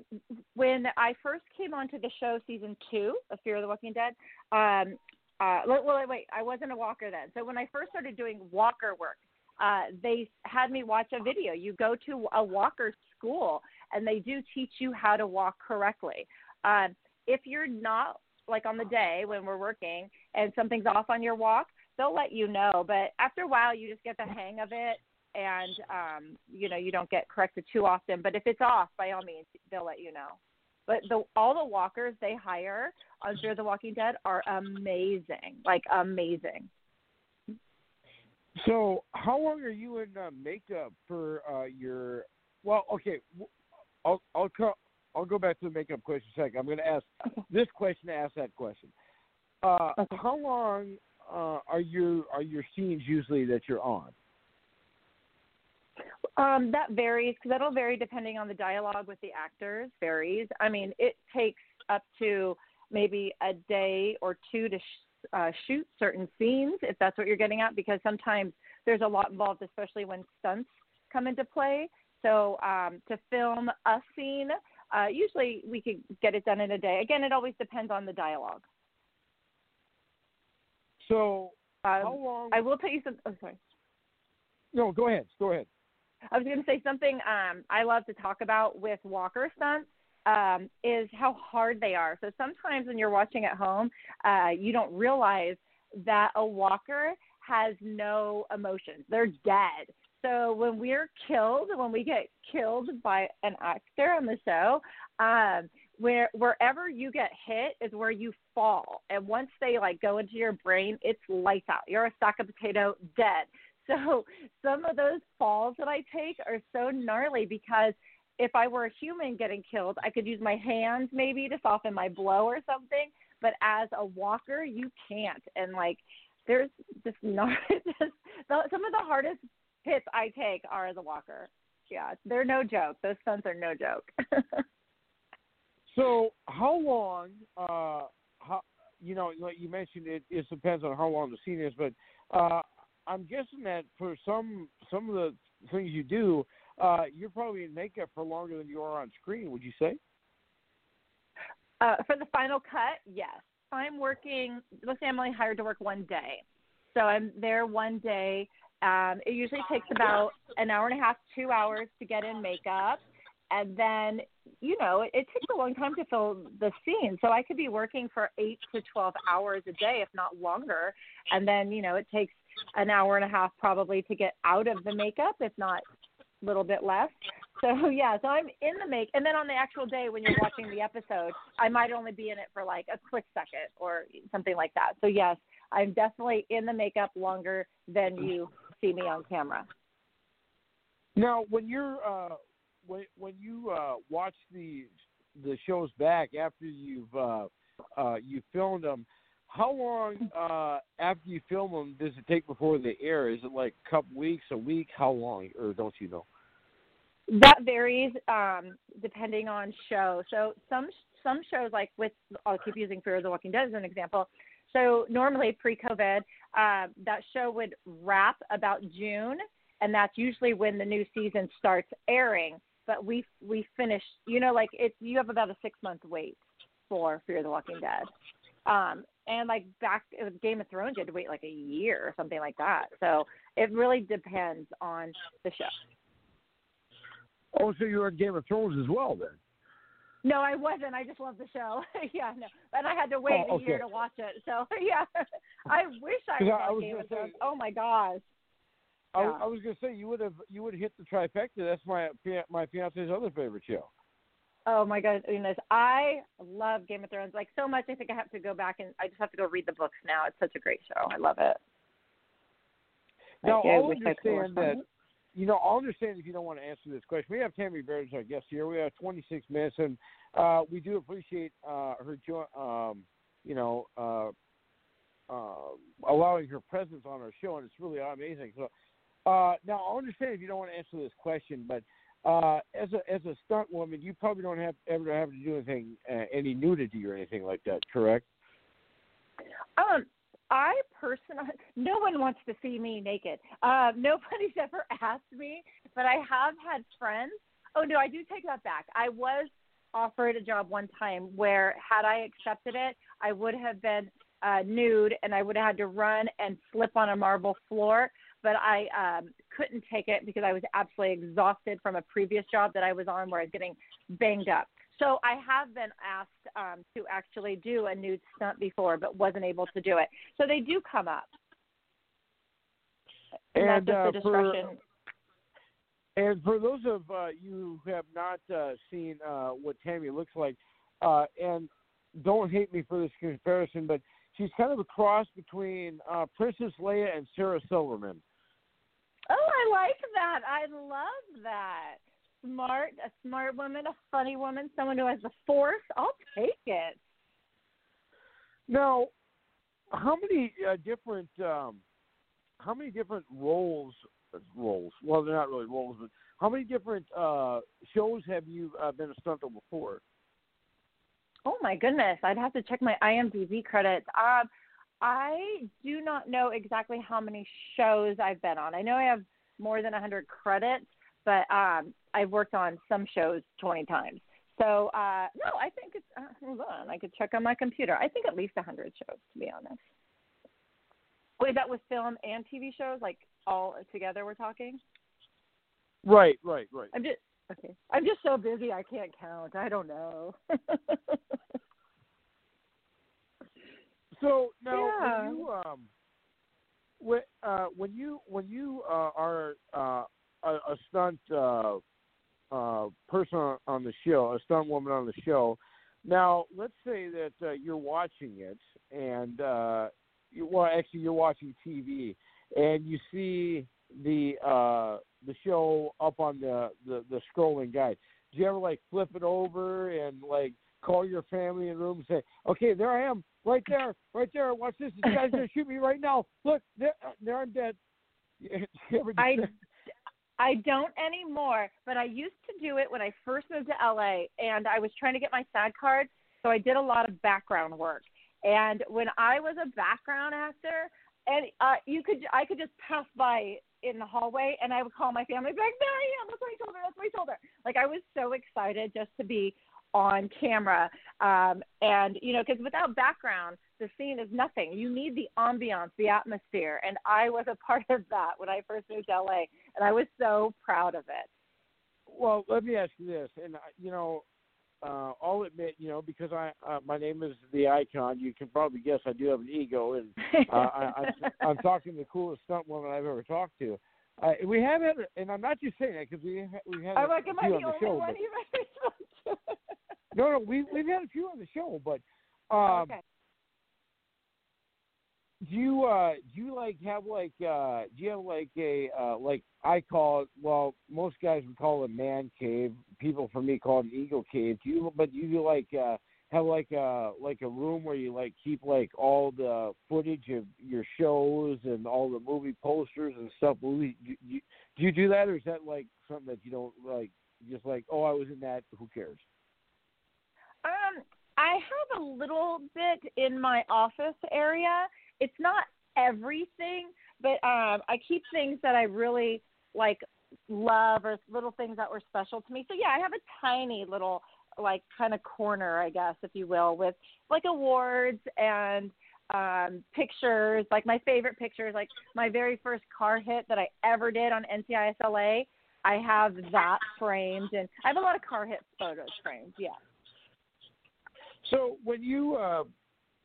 when I first came onto the show, season two of Fear of the Walking Dead, um, uh, well, wait, I wasn't a walker then. So when I first started doing walker work, uh, they had me watch a video. You go to a walker school, and they do teach you how to walk correctly. Uh, if you're not like on the day when we're working and something's off on your walk, they'll let you know. But after a while, you just get the hang of it, and um, you know you don't get corrected too often. But if it's off, by all means, they'll let you know. But the all the walkers they hire on Fear the Walking Dead are amazing, like amazing. So, how long are you in uh, makeup for uh, your? Well, okay, I'll I'll co- I'll go back to the makeup question second. I'm going to ask this question to ask that question. Uh, How long uh, are your are your scenes usually that you're on? Um, that varies because that'll vary depending on the dialogue with the actors. Varies. I mean, it takes up to maybe a day or two to sh- uh, shoot certain scenes, if that's what you're getting at, because sometimes there's a lot involved, especially when stunts come into play. So um, to film a scene, uh, usually we could get it done in a day. Again, it always depends on the dialogue. So, um, how long? I will tell you something. Oh, sorry. No, go ahead. Go ahead. I was going to say something um, I love to talk about with walker stunts um, is how hard they are. So sometimes when you're watching at home, uh, you don't realize that a walker has no emotions. They're dead. So when we're killed, when we get killed by an actor on the show, um, where wherever you get hit is where you fall. And once they like go into your brain, it's lights out. You're a sack of potato, dead. So some of those falls that I take are so gnarly because if I were a human getting killed, I could use my hands maybe to soften my blow or something. But as a walker, you can't. And like, there's just not just some of the hardest hits I take are as a walker. Yeah, they're no joke. Those stunts are no joke. So, how long? Uh, how you know, like you mentioned, it, it depends on how long the scene is, but uh, I'm guessing that for some some of the things you do, uh, you're probably in makeup for longer than you are on screen. Would you say? Uh, for the final cut, yes. I'm working. Let's say I'm only hired to work one day, so I'm there one day. Um, it usually takes about an hour and a half, two hours to get in makeup, and then you know it, it takes a long time to fill the scene. So I could be working for eight to twelve hours a day, if not longer, and then you know it takes an hour and a half probably to get out of the makeup, if not a little bit less. So yeah, so I'm in the make, and then on the actual day when you're watching the episode, I might only be in it for like a quick second or something like that. So yes, I'm definitely in the makeup longer than you see me on camera. Now, when you're uh, when when you uh, watch the the shows back after you've uh, uh, you filmed them, how long uh, after you film them does it take before they air? Is it like a couple weeks, a week? How long, or don't you know? That varies um, depending on show. So some some shows, like with I'll keep using Fear of the Walking Dead as an example. So normally pre-COVID, uh, that show would wrap about June, and that's usually when the new season starts airing. But we we finish, you know, like it's You have about a six month wait for Fear of the Walking Dead. Um, and like back with Game of Thrones, you had to wait like a year or something like that. So it really depends on the show. Oh, so you're on Game of Thrones as well then? No, I wasn't. I just love the show. yeah, no, and I had to wait Oh, a year to watch it. So yeah, I wish I was I- was Game of Thrones. say- Oh my gosh. I, Yeah. I was gonna say you would have you would have hit the trifecta. That's my my fiance's other favorite show. Oh my goodness, I love Game of Thrones like so much. I think I have to go back and I just have to go read the books now. It's such a great show. I love it. Now I I'll I could watch understand that. You know, I'll understand if you don't want to answer this question. We have Tammy Baird as our guest here. We have 26 minutes, and uh, we do appreciate uh, her, jo- um, you know, uh, uh, allowing her presence on our show, and it's really amazing. So, uh, now I understand if you don't want to answer this question, but uh, as a as a stunt woman, you probably don't have ever have to do anything, uh, any nudity or anything like that, correct? Um, I personally, no one wants to see me naked. Uh, nobody's ever asked me, but I have had friends. Oh no, I do take that back. I was offered a job one time where, had I accepted it, I would have been uh, nude and I would have had to run and slip on a marble floor. But I um, couldn't take it because I was absolutely exhausted from a previous job that I was on where I was getting banged up. So I have been asked um, to actually do a nude stunt before, but wasn't able to do it. So they do come up. And, And, that's uh, for- And for those of uh, you who have not uh, seen uh, what Tammy looks like, uh, and don't hate me for this comparison, but she's kind of a cross between uh, Princess Leia and Sarah Silverman. Oh, I like that. I love that. Smart, a smart woman, a funny woman, someone who has the force. I'll take it. Now, how many uh, different um, how many different roles roles? Well, they're not really roles, but how many different uh, shows have you uh, been a stunt double for? Oh my goodness, I'd have to check my IMDb credits. Um, I do not know exactly how many shows I've been on. I know I have more than 100 credits, but um, I've worked on some shows 20 times. So uh, no, I think it's. Uh, hold on, I could check on my computer. I think at least 100 shows, to be honest. Wait, that was film and TV shows, like all together. We're talking. Right, right, right. I'm just okay. I'm just so busy I can't count. I don't know. so now, Yeah. when you um, when uh, when you when you uh, are uh, a, a stunt uh, uh, person on- the show, a stunt woman on the show. Now, let's say that uh, you're watching it, and uh, you, well, actually, you're watching TV, and you see the uh, the show up on the, the the scrolling guide. Do you ever like flip it over and like call your family in the room and say, "Okay, there I am, right there, right there. Watch this. This guy's gonna shoot me right now. Look, there, uh, there I'm dead." You ever do I? I don't anymore, but I used to do it when I first moved to LA and I was trying to get my SAG card, so I did a lot of background work. And when I was a background actor, and uh, you could, I could just pass by in the hallway, and I would call my family, be like, "There I am! That's my shoulder! That's my shoulder!" Like I was so excited just to be on camera, um, and you know, because without background, the scene is nothing. You need the ambiance, the atmosphere, and I was a part of that when I first moved to LA, and I was so proud of it. Well, let me ask you this, and uh, you know, uh, I'll admit, you know, because I uh, my name is the icon. You can probably guess I do have an ego, and uh, I, I, I'm talking to the coolest stunt woman I've ever talked to. Uh, we have had, and I'm not just saying that because we ha- we had I'm like, am I the the only show. one but-? no, no, we we've had a few on the show, but um, okay. do you uh do you like have like uh do you have like a uh like I call it well most guys would call it a man cave. People for me call it an eagle cave. Do you but do you like uh have like a like a room where you like keep like all the footage of your shows and all the movie posters and stuff? Do you, do you do that or is that like something that you don't like just like oh I was in that who cares I have a little bit in my office area. It's not everything, but um, I keep things that I really like love or little things that were special to me. So yeah, I have a tiny little like kind of corner, I guess, if you will, with like awards and um pictures, like my favorite pictures, like my very first car hit that I ever did on NCISLA. I have that framed and I have a lot of car hit photos framed, yeah. So when you, uh,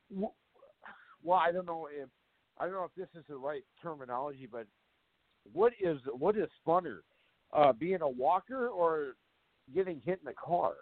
w- well, I don't know if I don't know if this is the right terminology, but what is what is funner, uh, being a walker or getting hit in the car?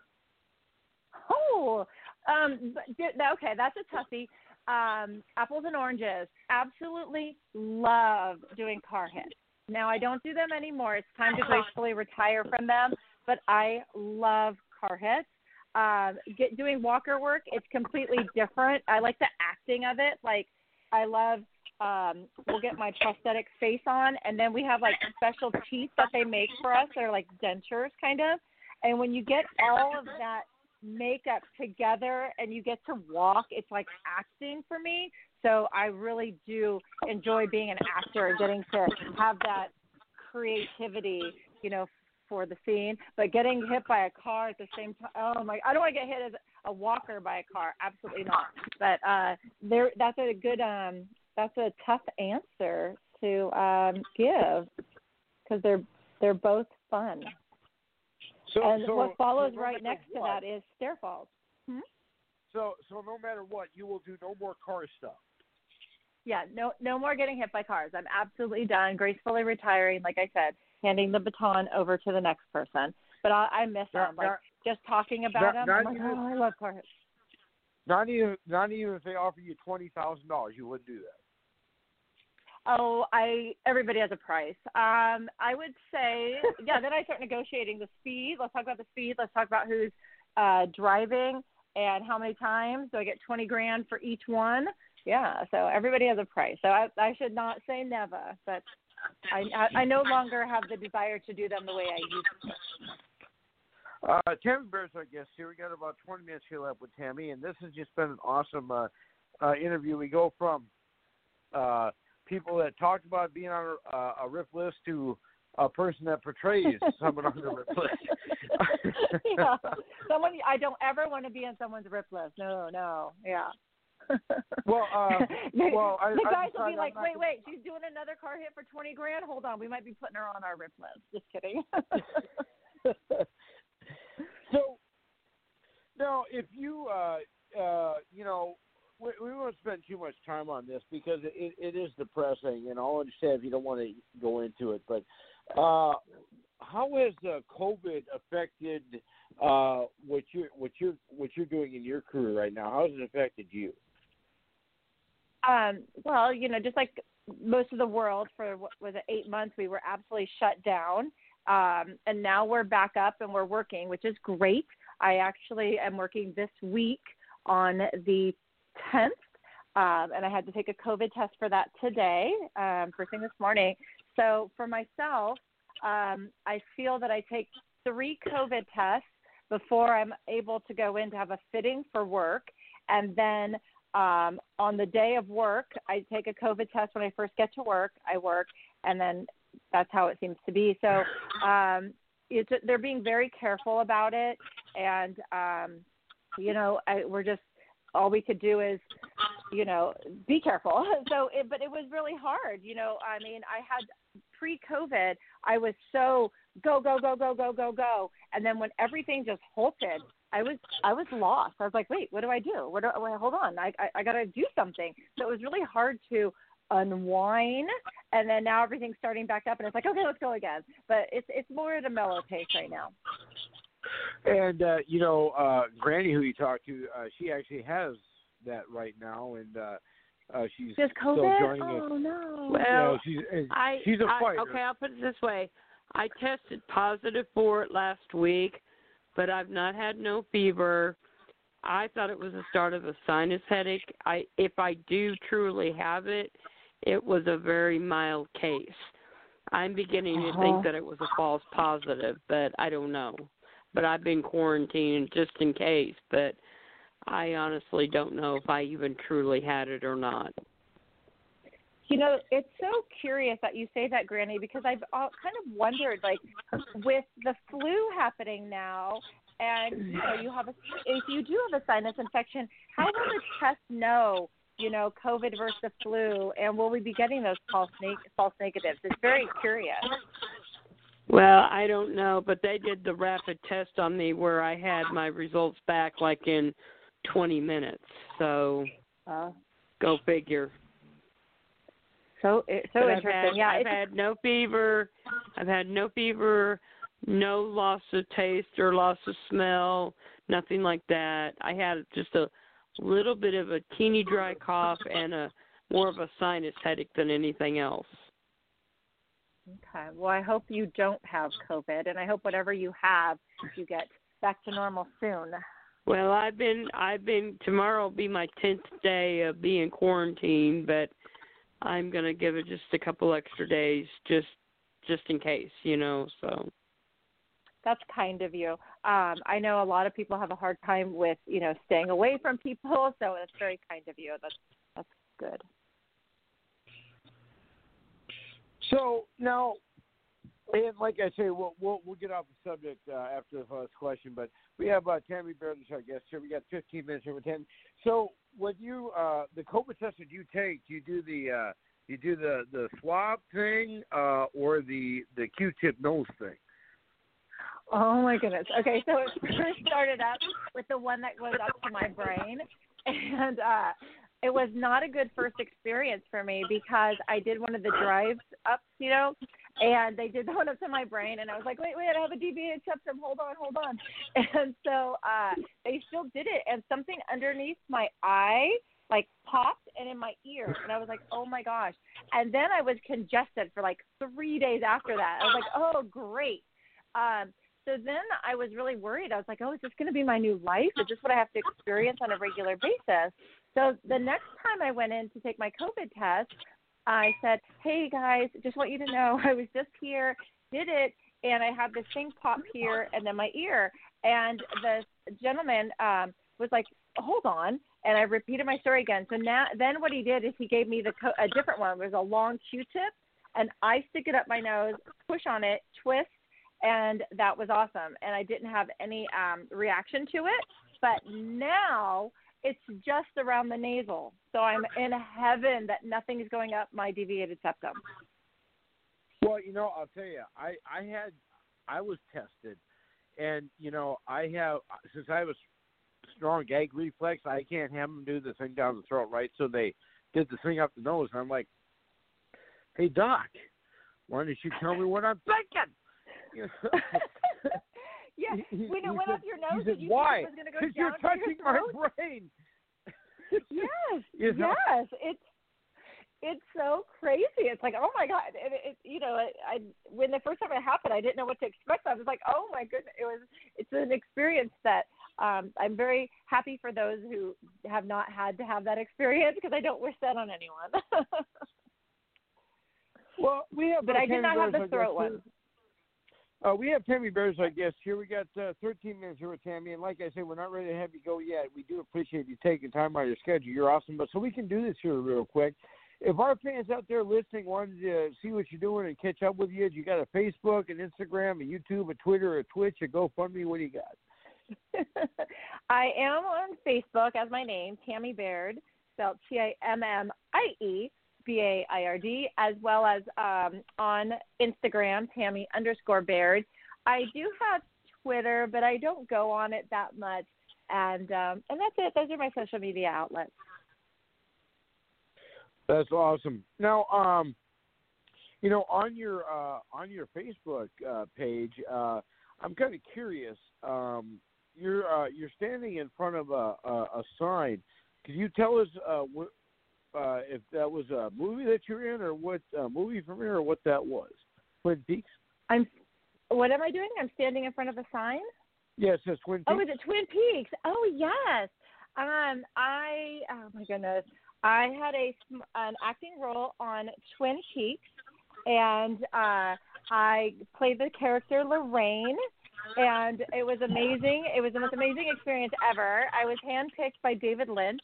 Oh, um, but th- okay, that's a toughie. Um, apples and oranges. Absolutely love doing car hits. Now I don't do them anymore. It's time to gracefully retire from them. But I love car hits. Um, get, doing walker work, it's completely different. I like the acting of it. Like I love. Um, we'll get my prosthetic face on, and then we have like special teeth that they make for us. They're like dentures, kind of. And when you get all of that makeup together and you get to walk, it's like acting for me. So I really do enjoy being an actor and getting to have that creativity, you know, for the scene. But getting hit by a car at the same time, oh my! I don't want to get hit as a walker by a car. Absolutely not. But uh, there, that's a good, um, that's a tough answer to um, give because they're they're both fun. So, and so, what follows so no right next to that is stair falls. Hmm? So, so no matter what, you will do no more car stuff. Yeah, no, no more getting hit by cars. I'm absolutely done. Gracefully retiring, like I said, handing the baton over to the next person. But I, I miss Not- them. Like not- just talking about not- them. I'm not like, oh, I love cars. Not even not even if they offer you twenty thousand dollars, you wouldn't do that. Oh, I everybody has a price. Um, I would say, yeah. Then I start negotiating the speed. Let's talk about the speed. Let's talk about who's uh, driving and how many times. Do I get twenty grand for each one? Yeah. So everybody has a price. So I, I should not say never, but I, I I no longer have the desire to do them the way I used to. Uh, Tammy Bear's our guest here. We got about 20 minutes here left with Tammy, and this has just been an awesome uh, uh, interview. We go from uh, people that talked about being on a, uh, a RIP list to a person that portrays someone on the RIP list. yeah. Someone I don't ever want to be on someone's rip list. No, no. Yeah. Well, uh, the, well, I- the I guys will be like, "Wait, gonna- wait, she's doing another car hit for twenty grand. Hold on, we might be putting her on our rip list." Just kidding. so, now, if you, uh, uh, you know, we, we won't spend too much time on this because it, it is depressing, and I'll understand if you don't want to go into it. But uh, how has uh, COVID affected uh, what you what you're what you're doing in your career right now? How has it affected you? Um, well, you know, just like most of the world for what was it eight months, we were absolutely shut down, um, and now we're back up and we're working, which is great. I actually am working this week on the 10th, um, and I had to take a COVID test for that today, um, first thing this morning. So for myself, um, I feel that I take three COVID tests before I'm able to go in to have a fitting for work, and then um, on the day of work, I take a COVID test when I first get to work. I work, and then that's how it seems to be. So um, it's they're being very careful about it, and um, you know I, we're just all we could do is you know be careful. So, it, but it was really hard. You know, I mean, I had pre-COVID, I was so go go go go go go go, and then when everything just halted, I was I was lost. I was like, wait, what do I do? What do wait, hold on, I I, I got to do something. So it was really hard to unwind, and then now everything's starting back up, and it's like, okay, let's go again. But it's it's more at a mellow pace right now. And uh, you know, uh, Granny, who you talked to, uh, she actually has that right now, and uh, uh, she's Just still COVID? joining Oh us. no. Well, Yeah, she's I, she's a I- fighter. okay, I'll put it this way. I tested positive for it last week, but I've not had no fever. I thought it was the start of a sinus headache. I if I do truly have it, it was a very mild case. I'm beginning to Uh-huh. think that it was a false positive, but I don't know. But I've been quarantined just in case, but I honestly don't know if I even truly had it or not. You know, it's so curious that you say that, Granny, because I've uh, kind of wondered, like, with the flu happening now, and you know, you have a if you do have a sinus infection, how will the test know, you know, COVID versus flu, and will we be getting those false neg- false negatives? It's very curious. Well, I don't know, but they did the rapid test on me where I had my results back like in 20 minutes. So Uh, go figure. So it, so But I've interesting. had, yeah, I've had no fever. I've had no fever, no loss of taste or loss of smell, nothing like that. I had just a little bit of a teeny dry cough and a more of a sinus headache than anything else. Okay. Well, I hope you don't have COVID, and I hope whatever you have, you get back to normal soon. Well, I've been I've been tomorrow will be my tenth day of being quarantined, but I'm gonna give it just a couple extra days just just in case, you know, so That's kind of you. Um, I know a lot of people have a hard time with, you know, staying away from people, so that's very kind of you. That's that's good. So now, and like I say, we'll we'll, we'll get off the subject uh, after the first question, but we have uh, Tammy Baird our guest here. We got 15 minutes with Tammy. So when you uh, the COVID test that you take, do you do the uh, you do the the swab thing uh, or the the Q-tip nose thing? Oh my goodness. Okay, so it first started up with the one that goes up to my brain, and uh, it was not a good first experience for me because I did one of the drives up, you know, and they did one up to my brain, and I was like, wait, wait, I have a deviated septum. Hold on, hold on. And so uh, they still did it, and something underneath my eye like popped and in my ear and I was like, Oh my gosh. And then I was congested for like three days after that. I was like, Oh great. Um so then I was really worried. I was like, Oh, is this gonna be my new life? Is this what I have to experience on a regular basis? So the next time I went in to take my COVID test, I said, Hey guys, just want you to know I was just here, did it and I had this thing pop here and then my ear and the gentleman um was like, Hold on and I repeated my story again. So now, then what he did is he gave me the co- a different one. It was a long Q-tip, and I stick it up my nose, push on it, twist, and that was awesome. And I didn't have any um, reaction to it. But now it's just around the nasal, so I'm in heaven that nothing is going up my deviated septum. Well, you know, I'll tell you, I I had I was tested, and you know, I have since I was strong gag reflex. I can't have them do the thing down the throat, right? So they did the thing up the nose, and I'm like, "Hey, doc, why don't you tell me what I'm thinking?" You know? yeah, He- when it went said- up your nose, said, did you "Why? think it was going to go down you're to your touching my brain." yes, You know? yes, it's it's so crazy. It's like, oh my god, it, it you know, I, I when the first time it happened, I didn't know what to expect. I was like, oh my goodness, it was it's an experience that um I'm very happy for those who have not had to have that experience because I don't wish that on anyone. Well, we have. but I did not have the throat one. Uh, we have Tammy Bears, I guess. Here we got uh, 13 minutes here with Tammy, and like I said, we're not ready to have you go yet. We do appreciate you taking time out of your schedule. You're awesome, but so we can do this here real quick. If our fans out there listening wanted to see what you're doing and catch up with you, you got a Facebook, an Instagram, a YouTube, a Twitter, a Twitch, a GoFundMe. What do you got? I am on Facebook as my name, Timmie Baird, spelled T I M M I E B A I R D, as well as um, on Instagram, Timmie underscore Baird. I do have Twitter, but I don't go on it that much, and um, and that's it. Those are my social media outlets. That's awesome. Now, um, you know, on your uh, on your Facebook uh, page, uh, I'm kind of curious. Um, you're uh, you're standing in front of a, a, a sign. Could you tell us uh, what, uh, if that was a movie that you're in, or what uh, movie from here, or what that was? Twin Peaks. I'm. What am I doing? I'm standing in front of a sign. Yes, it says Twin Peaks. Oh, is it Twin Peaks? Oh, yes. Um, I oh my goodness, I had a an acting role on Twin Peaks, and uh, I played the character Lorraine, and it was amazing. It was the most amazing experience ever. I was handpicked by David Lynch,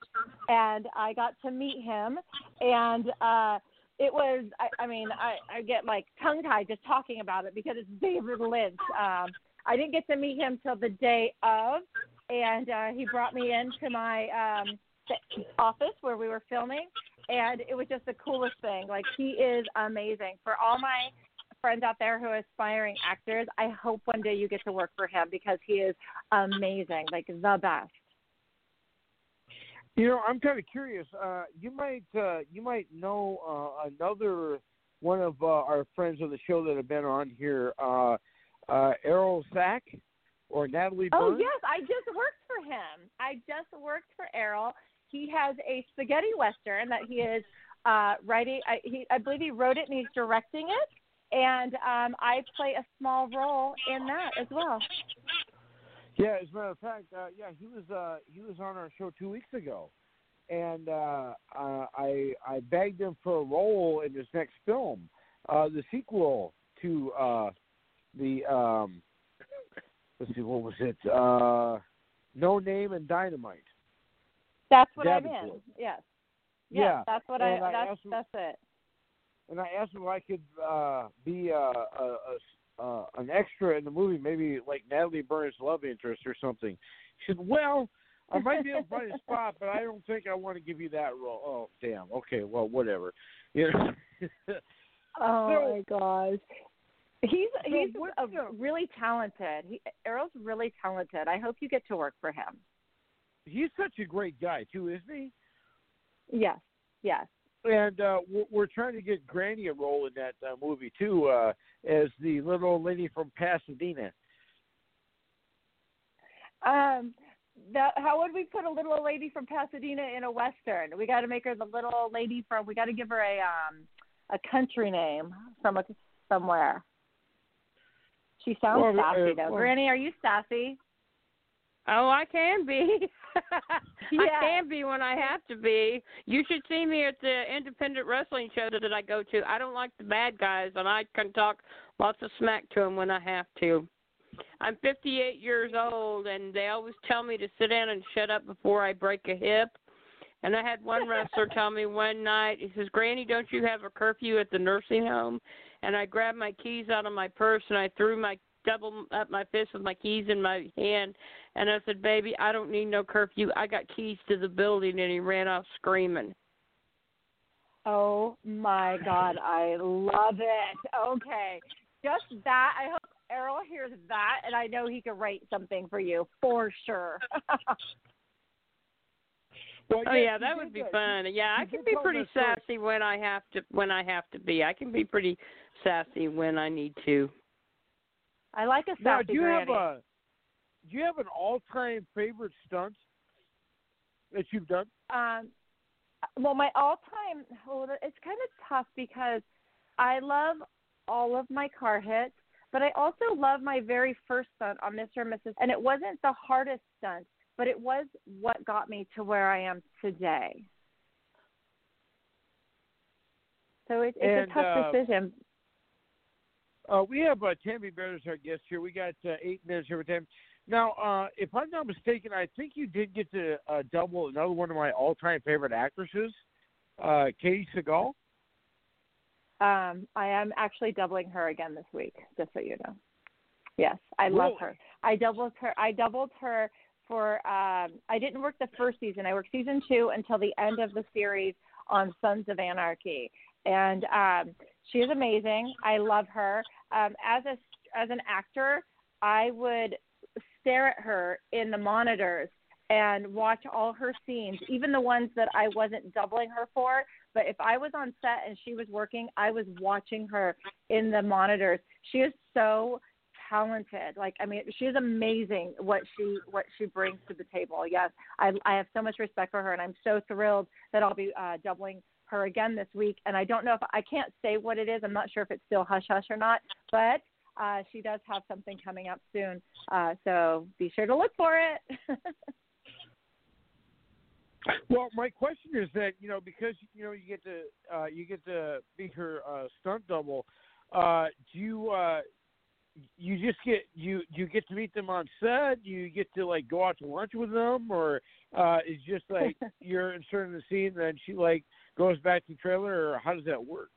and I got to meet him, and. uh it was I, I mean I, I get like tongue tied just talking about it because it's David Lynch. Um I didn't get to meet him till the day of and uh he brought me into my um office where we were filming and it was just the coolest thing. Like he is amazing. For all my friends out there who are aspiring actors, I hope one day you get to work for him because he is amazing, like the best. You know, I'm kind of curious. Uh, you might uh, you might know uh, another one of uh, our friends of the show that have been on here, uh, uh, Errol Sack or Natalie Oh yes, I just worked for him. I just worked for Errol. He has a spaghetti western that he is uh, writing. I, he, I believe he wrote it and he's directing it. And um, I play a small role in that as well. Yeah, as a matter of fact, uh, yeah, he was uh, he was on our show two weeks ago, and uh, uh, I I begged him for a role in his next film, uh, the sequel to uh, the um, let's see, what was it? Uh, no Name and Dynamite. That's what I'm in. Davenport. Yes. Yeah, Yes, that's what and I. I That's asked that's it. And I asked him if I could uh, be uh, a, a, uh, an extra in the movie, maybe like Natalie Burn's love interest or something. He said, "Well, I might be able to find a spot, but I don't think I want to give you that role." Oh, damn. Okay, well, whatever. You know. Oh So- my gosh. He's So he's a, the- really talented. He, Errol's really talented. I hope you get to work for him. He's such a great guy too, isn't he? Yes, yes. And uh, we're, trying to get Granny a role in that uh, movie too, uh, as the little old lady from Pasadena. Um, the, how would we put a little old lady from Pasadena in a western? We got to make her the little old lady from. We got to give her a um a country name from a, somewhere. She sounds Well, uh, sassy though. well- Granny, are you sassy? Oh, I can be. I can be when I have to be. You should see me at the independent wrestling show that I go to. I don't like the bad guys, and I can talk lots of smack to them when I have to. I'm 58 years old, and they always tell me to sit down and shut up before I break a hip. And I had one wrestler tell me one night, he says, Granny, don't you have a curfew at the nursing home? And I grabbed my keys out of my purse and I threw my double up my fist with my keys in my hand. And I said, Baby, I don't need no curfew. I got keys to the building. And he ran off screaming. Oh my God, I love it. Okay, just that. I hope Errol hears that, and I know he could write something for you for sure. Well, Oh yeah, yeah, that would be that. fun. Yeah, I can be pretty that story. sassy when I have to when I have to be. I can be pretty sassy when I need to. I like a Now, do you granny. have a do you have an all-time favorite stunt that you've done? Um, well, my all-time, well, it's kind of tough because I love all of my car hits, but I also love my very first stunt on Mr. and Mrs. And it wasn't the hardest stunt, but it was what got me to where I am today. So it, it's And, a tough uh, decision. Uh, we have uh, Tammy Bear as our guest here. We got uh, eight minutes every time. Now, uh, if I'm not mistaken, I think you did get to uh, double another one of my all-time favorite actresses, uh, Katey Sagal. Um, I am actually doubling her again this week, just so you know. Yes, I love Really? her. I doubled her. I doubled her for. Um, I didn't work the first season. I worked season two until the end of the series on Sons of Anarchy, and um, she is amazing. I love her. Um, as a as an actor, I would stare at her in the monitors and watch all her scenes, even the ones that I wasn't doubling her for. But if I was on set and she was working, I was watching her in the monitors. She is so talented. Like I mean, she is amazing what she what she brings to the table. Yes, I I have so much respect for her, and I'm so thrilled that I'll be uh, doubling her again this week. And I don't know if I can't say what it is. I'm not sure if it's still hush hush or not, but. Uh, she does have something coming up soon, uh, so be sure to look for it. Well, my question is that you know because you know you get to uh, you get to be her uh, stunt double. Uh, do you uh, you just get you you get to meet them on set? You get to like go out to lunch with them, or uh, it's just like you're inserting the scene and then she like goes back to trailer, or how does that work?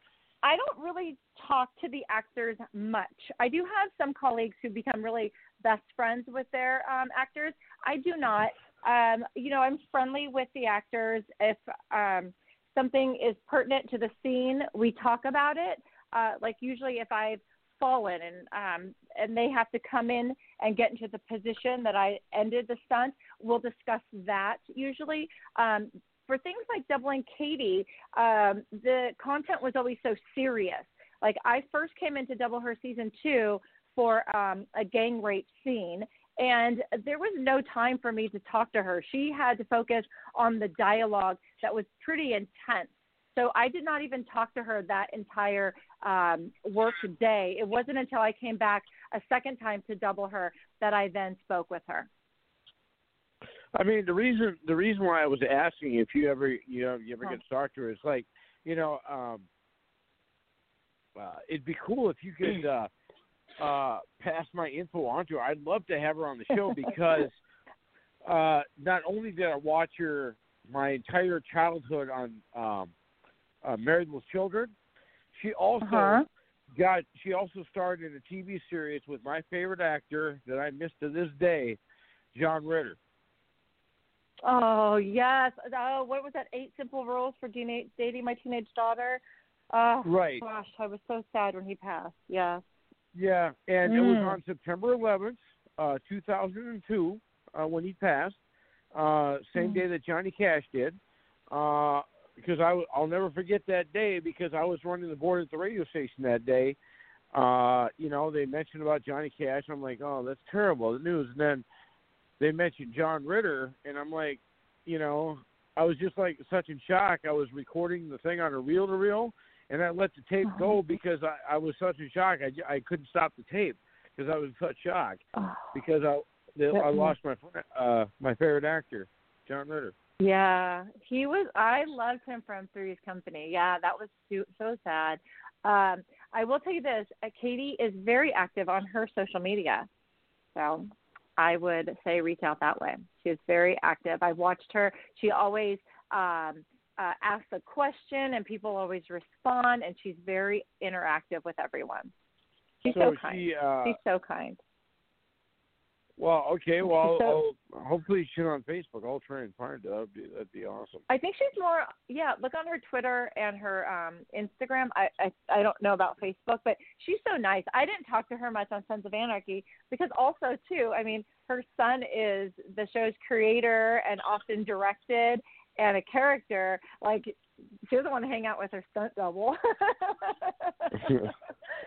I don't really talk to the actors much. I do have some colleagues who become really best friends with their um, actors. I do not. Um, you know, I'm friendly with the actors. If um, something is pertinent to the scene, we talk about it. Uh, like usually, if I've fallen and um, and they have to come in and get into the position that I ended the stunt, we'll discuss that usually. Um, for things like doubling Katie, um, the content was always so serious. Like I first came into Double Her season two for um, a gang rape scene, and there was no time for me to talk to her. She had to focus on the dialogue that was pretty intense. So I did not even talk to her that entire um, work day. It wasn't until I came back a second time to double her that I then spoke with her. I mean, the reason the reason why I was asking if you ever you know you ever Huh. get her is like you know um, uh, it'd be cool if you could uh, uh, pass my info on to her. I'd love to have her on the show because uh, not only did I watch her my entire childhood on um, uh, Married with Children, she also Uh-huh. got she also starred in a TV series with my favorite actor that I miss to this day, John Ritter. Oh yes. Oh, what was that? Eight simple rules for dena- dating my teenage daughter. Oh, Right. Gosh, I was so sad when he passed. Yeah. Yeah, and it was Mm. on September 11th, uh, 2002, uh, when he passed. Uh, same Mm. day that Johnny Cash did. Uh, because I I'll never forget that day because I was running the board at the radio station that day. Uh, you know, they mentioned about Johnny Cash. I'm like, oh, that's terrible the news. And then they mentioned John Ritter, and I'm like, you know, I was just like such in shock. I was recording the thing on a reel to reel, and I let the tape go because I, I was such in shock. I, I couldn't stop the tape because I was in such shock because I the, I lost my uh my favorite actor, John Ritter. Yeah, he was. I loved him from Three's Company. Yeah, that was so, so sad. Um, I will tell you this: uh, Katie is very active on her social media, so I would say reach out that way. She is very active. I've watched her. She always um, uh, asks a question, and people always respond, and she's very interactive with everyone. She's so, so kind. She, uh, she's so kind. Well, okay. Well, So- I'll, hopefully she's on Facebook. I'll try and find her. That'd be that'd be awesome. I think she's more yeah, look on her Twitter and her um Instagram. I, I I don't know about Facebook, but she's so nice. I didn't talk to her much on Sons of Anarchy because also too, I mean, her son is the show's creator and often directed and a character. Like she doesn't want to hang out with her stunt double.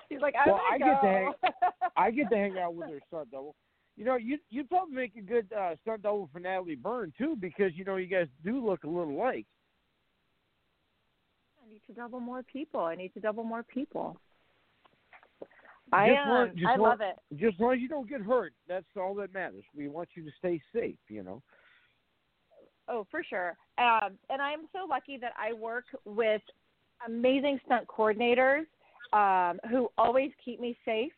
She's like, I'm well, I gonna get to hang. I get to hang out with her stunt double. You know, you you'd probably make a good uh, stunt double for Natalie Burn too, because you know you guys do look a little alike. I need to double more people. I need to double more people. I Just um, I love it. Just as long as you don't get hurt, that's all that matters. We want you to stay safe. You know. Oh, for sure. Um, and I'm so lucky that I work with amazing stunt coordinators um, who always keep me safe.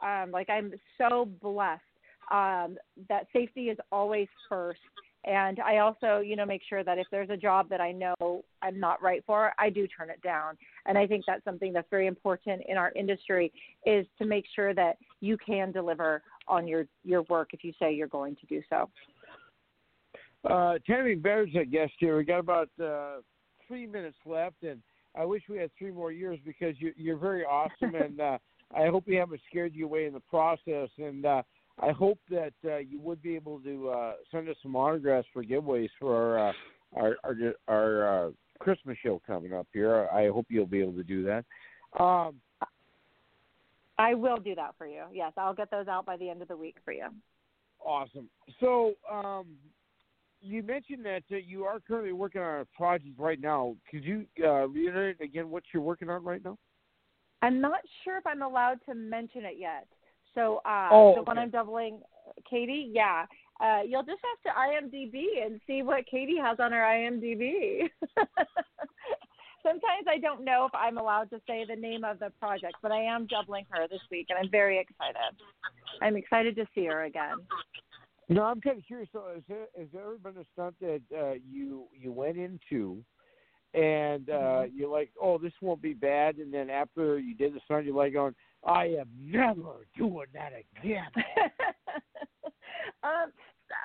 Um, like I'm so blessed um, that safety is always first. And I also, you know, make sure that if there's a job that I know I'm not right for, I do turn it down. And I think that's something that's very important in our industry is to make sure that you can deliver on your your work if you say you're going to do so. Uh, Tammy Baird's a guest here. We got about uh, three minutes left, and I wish we had three more years because you, you're very awesome, and uh, I hope we haven't scared you away in the process. And uh, I hope that uh, you would be able to uh, send us some autographs for giveaways for our uh, our our, our uh, Christmas show coming up here. I hope you'll be able to do that. Um, I will do that for you. Yes, I'll get those out by the end of the week for you. Awesome. So, um, you mentioned that uh, you are currently working on a project right now. Could you uh, reiterate again what you're working on right now? I'm not sure if I'm allowed to mention it yet. So, uh, Oh, the one okay. I'm doubling, Katie, yeah. Uh, you'll just have to IMDb and see what Katie has on her IMDb. Sometimes I don't know if I'm allowed to say the name of the project, but I am doubling her this week, and I'm very excited. I'm excited to see her again. No, I'm kind of curious. So, has there, has there ever been a stunt that uh, you you went into, and uh, Mm-hmm. you're like, "Oh, this won't be bad," and then after you did the stunt, you're like, "Going, I am never doing that again." um,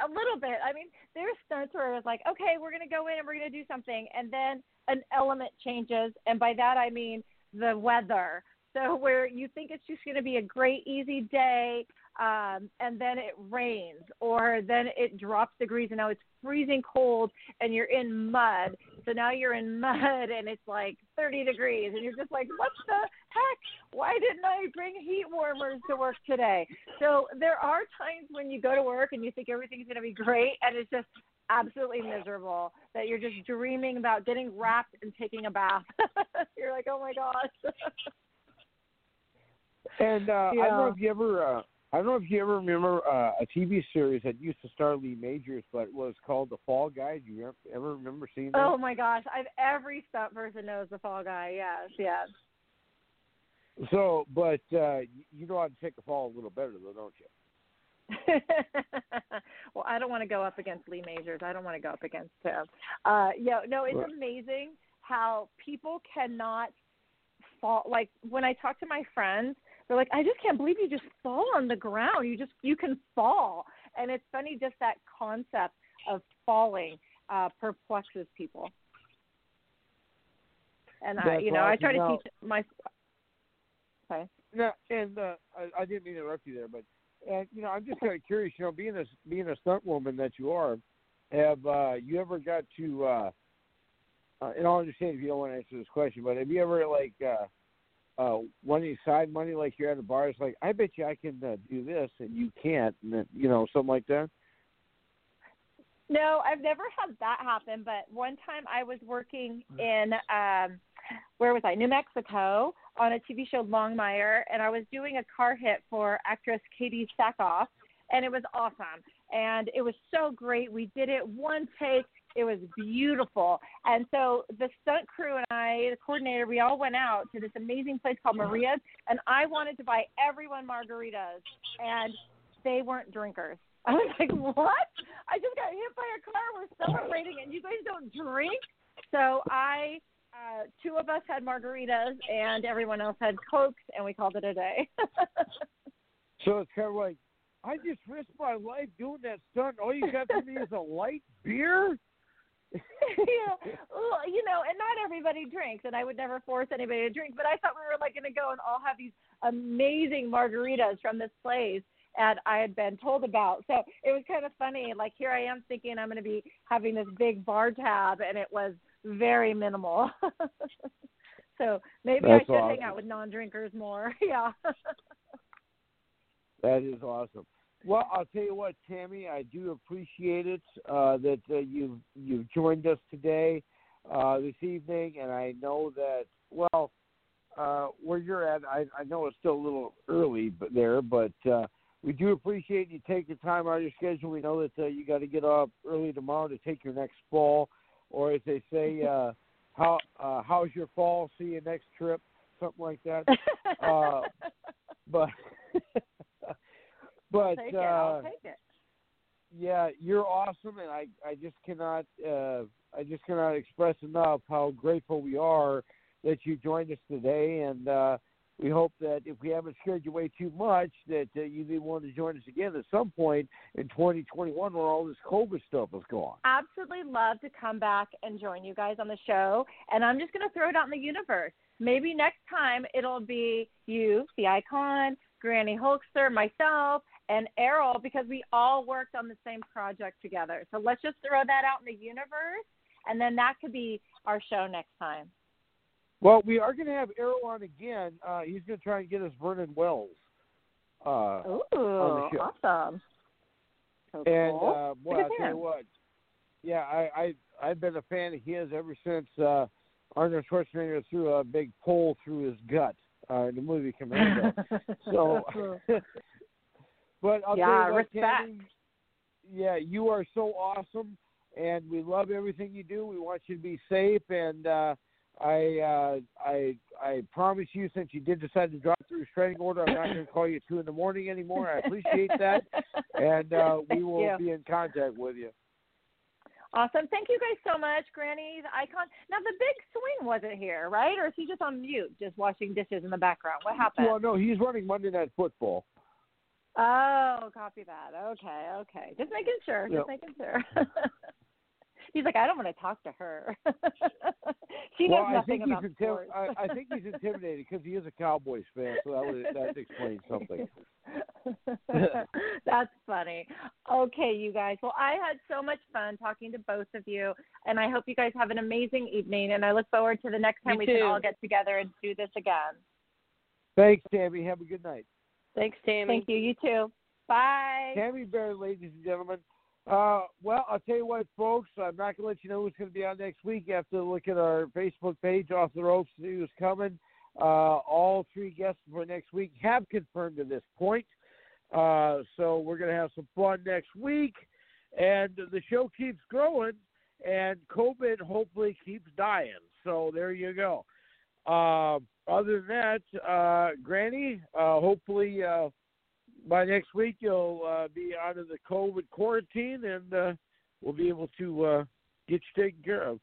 a little bit. I mean, there's stunts where it's like, okay, we're gonna go in and we're gonna do something, and then an element changes, and by that I mean the weather. So where you think it's just gonna be a great easy day, um, and then it rains, or then it drops degrees, and now it's freezing cold, and you're in mud. So now you're in mud, and it's like 30 degrees, and you're just like, what the heck? Why didn't I bring heat warmers to work today? So there are times when you go to work and you think everything's going to be great, and it's just absolutely miserable. That you're just dreaming about getting wrapped and taking a bath. you're like, oh my gosh. And uh, I don't know if you ever, uh, I don't know if you ever remember uh, a TV series that used to star Lee Majors, but it was called The Fall Guy. Do you ever, remember seeing that? oh my gosh. I've every stunt person knows the fall guy. Yes, yes. So, but uh, you- you know how to take a fall a little better, though, don't you? well, I don't want to go up against Lee Majors. I don't want to go up against him. Uh, yeah, no, it's Right. amazing how people cannot fall. Like when I talk to my friends, they're like, "I just can't believe you just fall on the ground. You just you can fall." And it's funny, just that concept of falling uh, perplexes people. And I, you know, I try to Now- teach my. Sorry. No, and uh, I, I didn't mean to interrupt you there, but and you know, I'm just kind of curious. You know, being a being a stunt woman that you are, have uh, you ever got to uh, uh, and I'll understand if you don't want to answer this question, but have you ever like uh, uh, won any side money like you're at a bar? It's like I bet you I can uh, do this and you can't, and then, you know something like that. No, I've never had that happen. But one time I was working in um, where was I? New Mexico on a TV show Longmire, and I was doing a car hit for actress Katee Sackhoff, and it was awesome. And it was so great. We did it one take. It was beautiful. And so the stunt crew and I, the coordinator, we all went out to this amazing place called Maria's, and I wanted to buy everyone margaritas, and they weren't drinkers. I was like, what? I just got hit by a car. We're celebrating, and you guys don't drink. So I, uh, two of us had margaritas, and everyone else had cokes, and we called it a day. So it's kind of like I just risked my life doing that stunt. All you got for me is a light beer. yeah, well, you know, and not everybody drinks, and I would never force anybody to drink. But I thought we were like going to go and all have these amazing margaritas from this place and I had been told about. So it was kind of funny. Like here I am thinking I'm going to be having this big bar tab, and it was very minimal. so maybe That's I should awesome. hang out with non-drinkers more. yeah. That is awesome. Well, I'll tell you what, Tammy, I do appreciate it uh, that uh, you've you've joined us today, uh, this evening, and I know that well, uh, where you're at, I, I know it's still a little early, but there, but uh, we do appreciate you taking time out of your schedule. We know that uh, you got to get up early tomorrow to take your next fall, or as they say, uh, how uh, how's your fall? See you next trip, something like that. uh, but but Take it. uh, I'll take it. yeah, you're awesome, and I I just cannot uh, I just cannot express enough how grateful we are that you joined us today, and uh, we hope that if we haven't scared you away too much, that uh, you be willing to join us again at some point in 2021 where all this COVID stuff is gone. absolutely love to come back and join you guys on the show. And I'm just going to throw it out in the universe. Maybe next time it'll be you, the icon, Granny Hulkster, myself, and Errol, because we all worked on the same project together. So let's just throw that out in the universe, and then that could be our show next time. Well, we are going to have Errol on again. Uh, he's going to try and get us Vernon Wells. Uh, Ooh, on the show. awesome. So And cool. uh, boy, I'll tell you what. Yeah, I, I I've been a fan of his ever since uh, Arnold Schwarzenegger threw a big pole through his gut uh, in the movie Commando. so, but I'll Yeah, what, respect. Tammy, yeah, you are so awesome, and we love everything you do. We want you to be safe, and uh, I uh, I I promise you, since you did decide to drop the restraining order, I'm not going to call you at two in the morning anymore. I appreciate that, and uh, we will you. be in contact with you. Awesome. Thank you guys so much, Granny, the icon. Now the big swing wasn't here, right? Or is he just on mute, just washing dishes in the background? What happened? Well, no, he's running Monday Night Football. Oh, copy that. Okay, okay. Just making sure. Yep. Just making sure. He's like, I don't want to talk to her. she well, knows nothing about he's sports. I, I think he's intimidated because he is a Cowboys fan, so that would that explains something. That's funny. Okay, you guys. Well, I had so much fun talking to both of you, and I hope you guys have an amazing evening. And I look forward to the next time You we too. can all get together and do this again. Thanks, Tammy. Have a good night. Thanks, Tammy. Thank you. You too. Bye. Tammy Bear, ladies and gentlemen. Uh, well, I'll tell you what, folks. I'm not going to let you know who's going to be on next week. You have to look at our Facebook page, Off the Ropes, to see who's coming. Uh, all three guests for next week have confirmed at this point. Uh, so we're going to have some fun next week. And the show keeps growing, and COVID hopefully keeps dying. So there you go. Uh, other than that, uh, Granny, uh, hopefully uh, by next week you'll uh, be out of the COVID quarantine, and uh, we'll be able to uh, get you taken care of.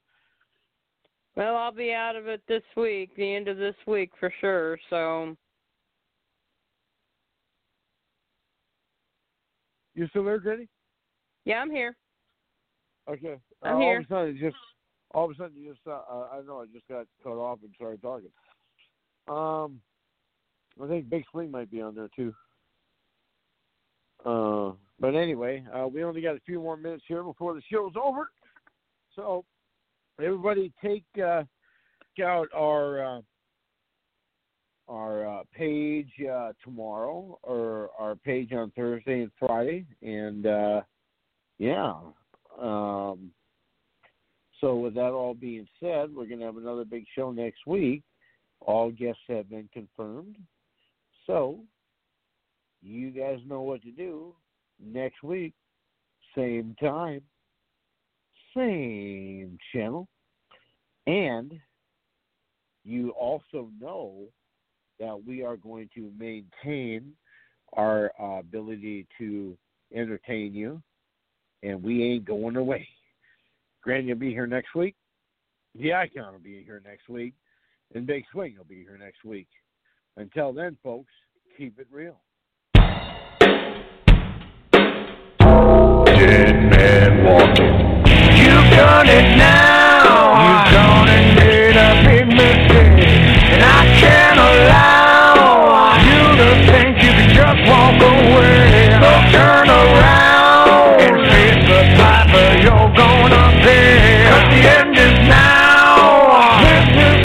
Well, I'll be out of it this week, the end of this week for sure. So You still there, Granny? yeah, I'm here. Okay. Uh, I'm all here. of a sudden, just all of a sudden, you just uh, uh, I know, I just got cut off and started talking. Um, I think Big Swing might be on there too. Uh, but anyway, uh, we only got a few more minutes here before the show's over. So everybody take uh, out our uh, our uh, page uh, tomorrow or our page on Thursday and Friday, and yeah. Um, so with that all being said, we're going to have another big show next week. All guests have been confirmed. So you guys know what to do next week, same time, same channel. And you also know that we are going to maintain our uh, ability to entertain you, and we ain't going away. Granny will be here next week. The Icon will be here next week. And Big Swing will be here next week. Until then, folks, keep it real. Dead man walking. You've done it now.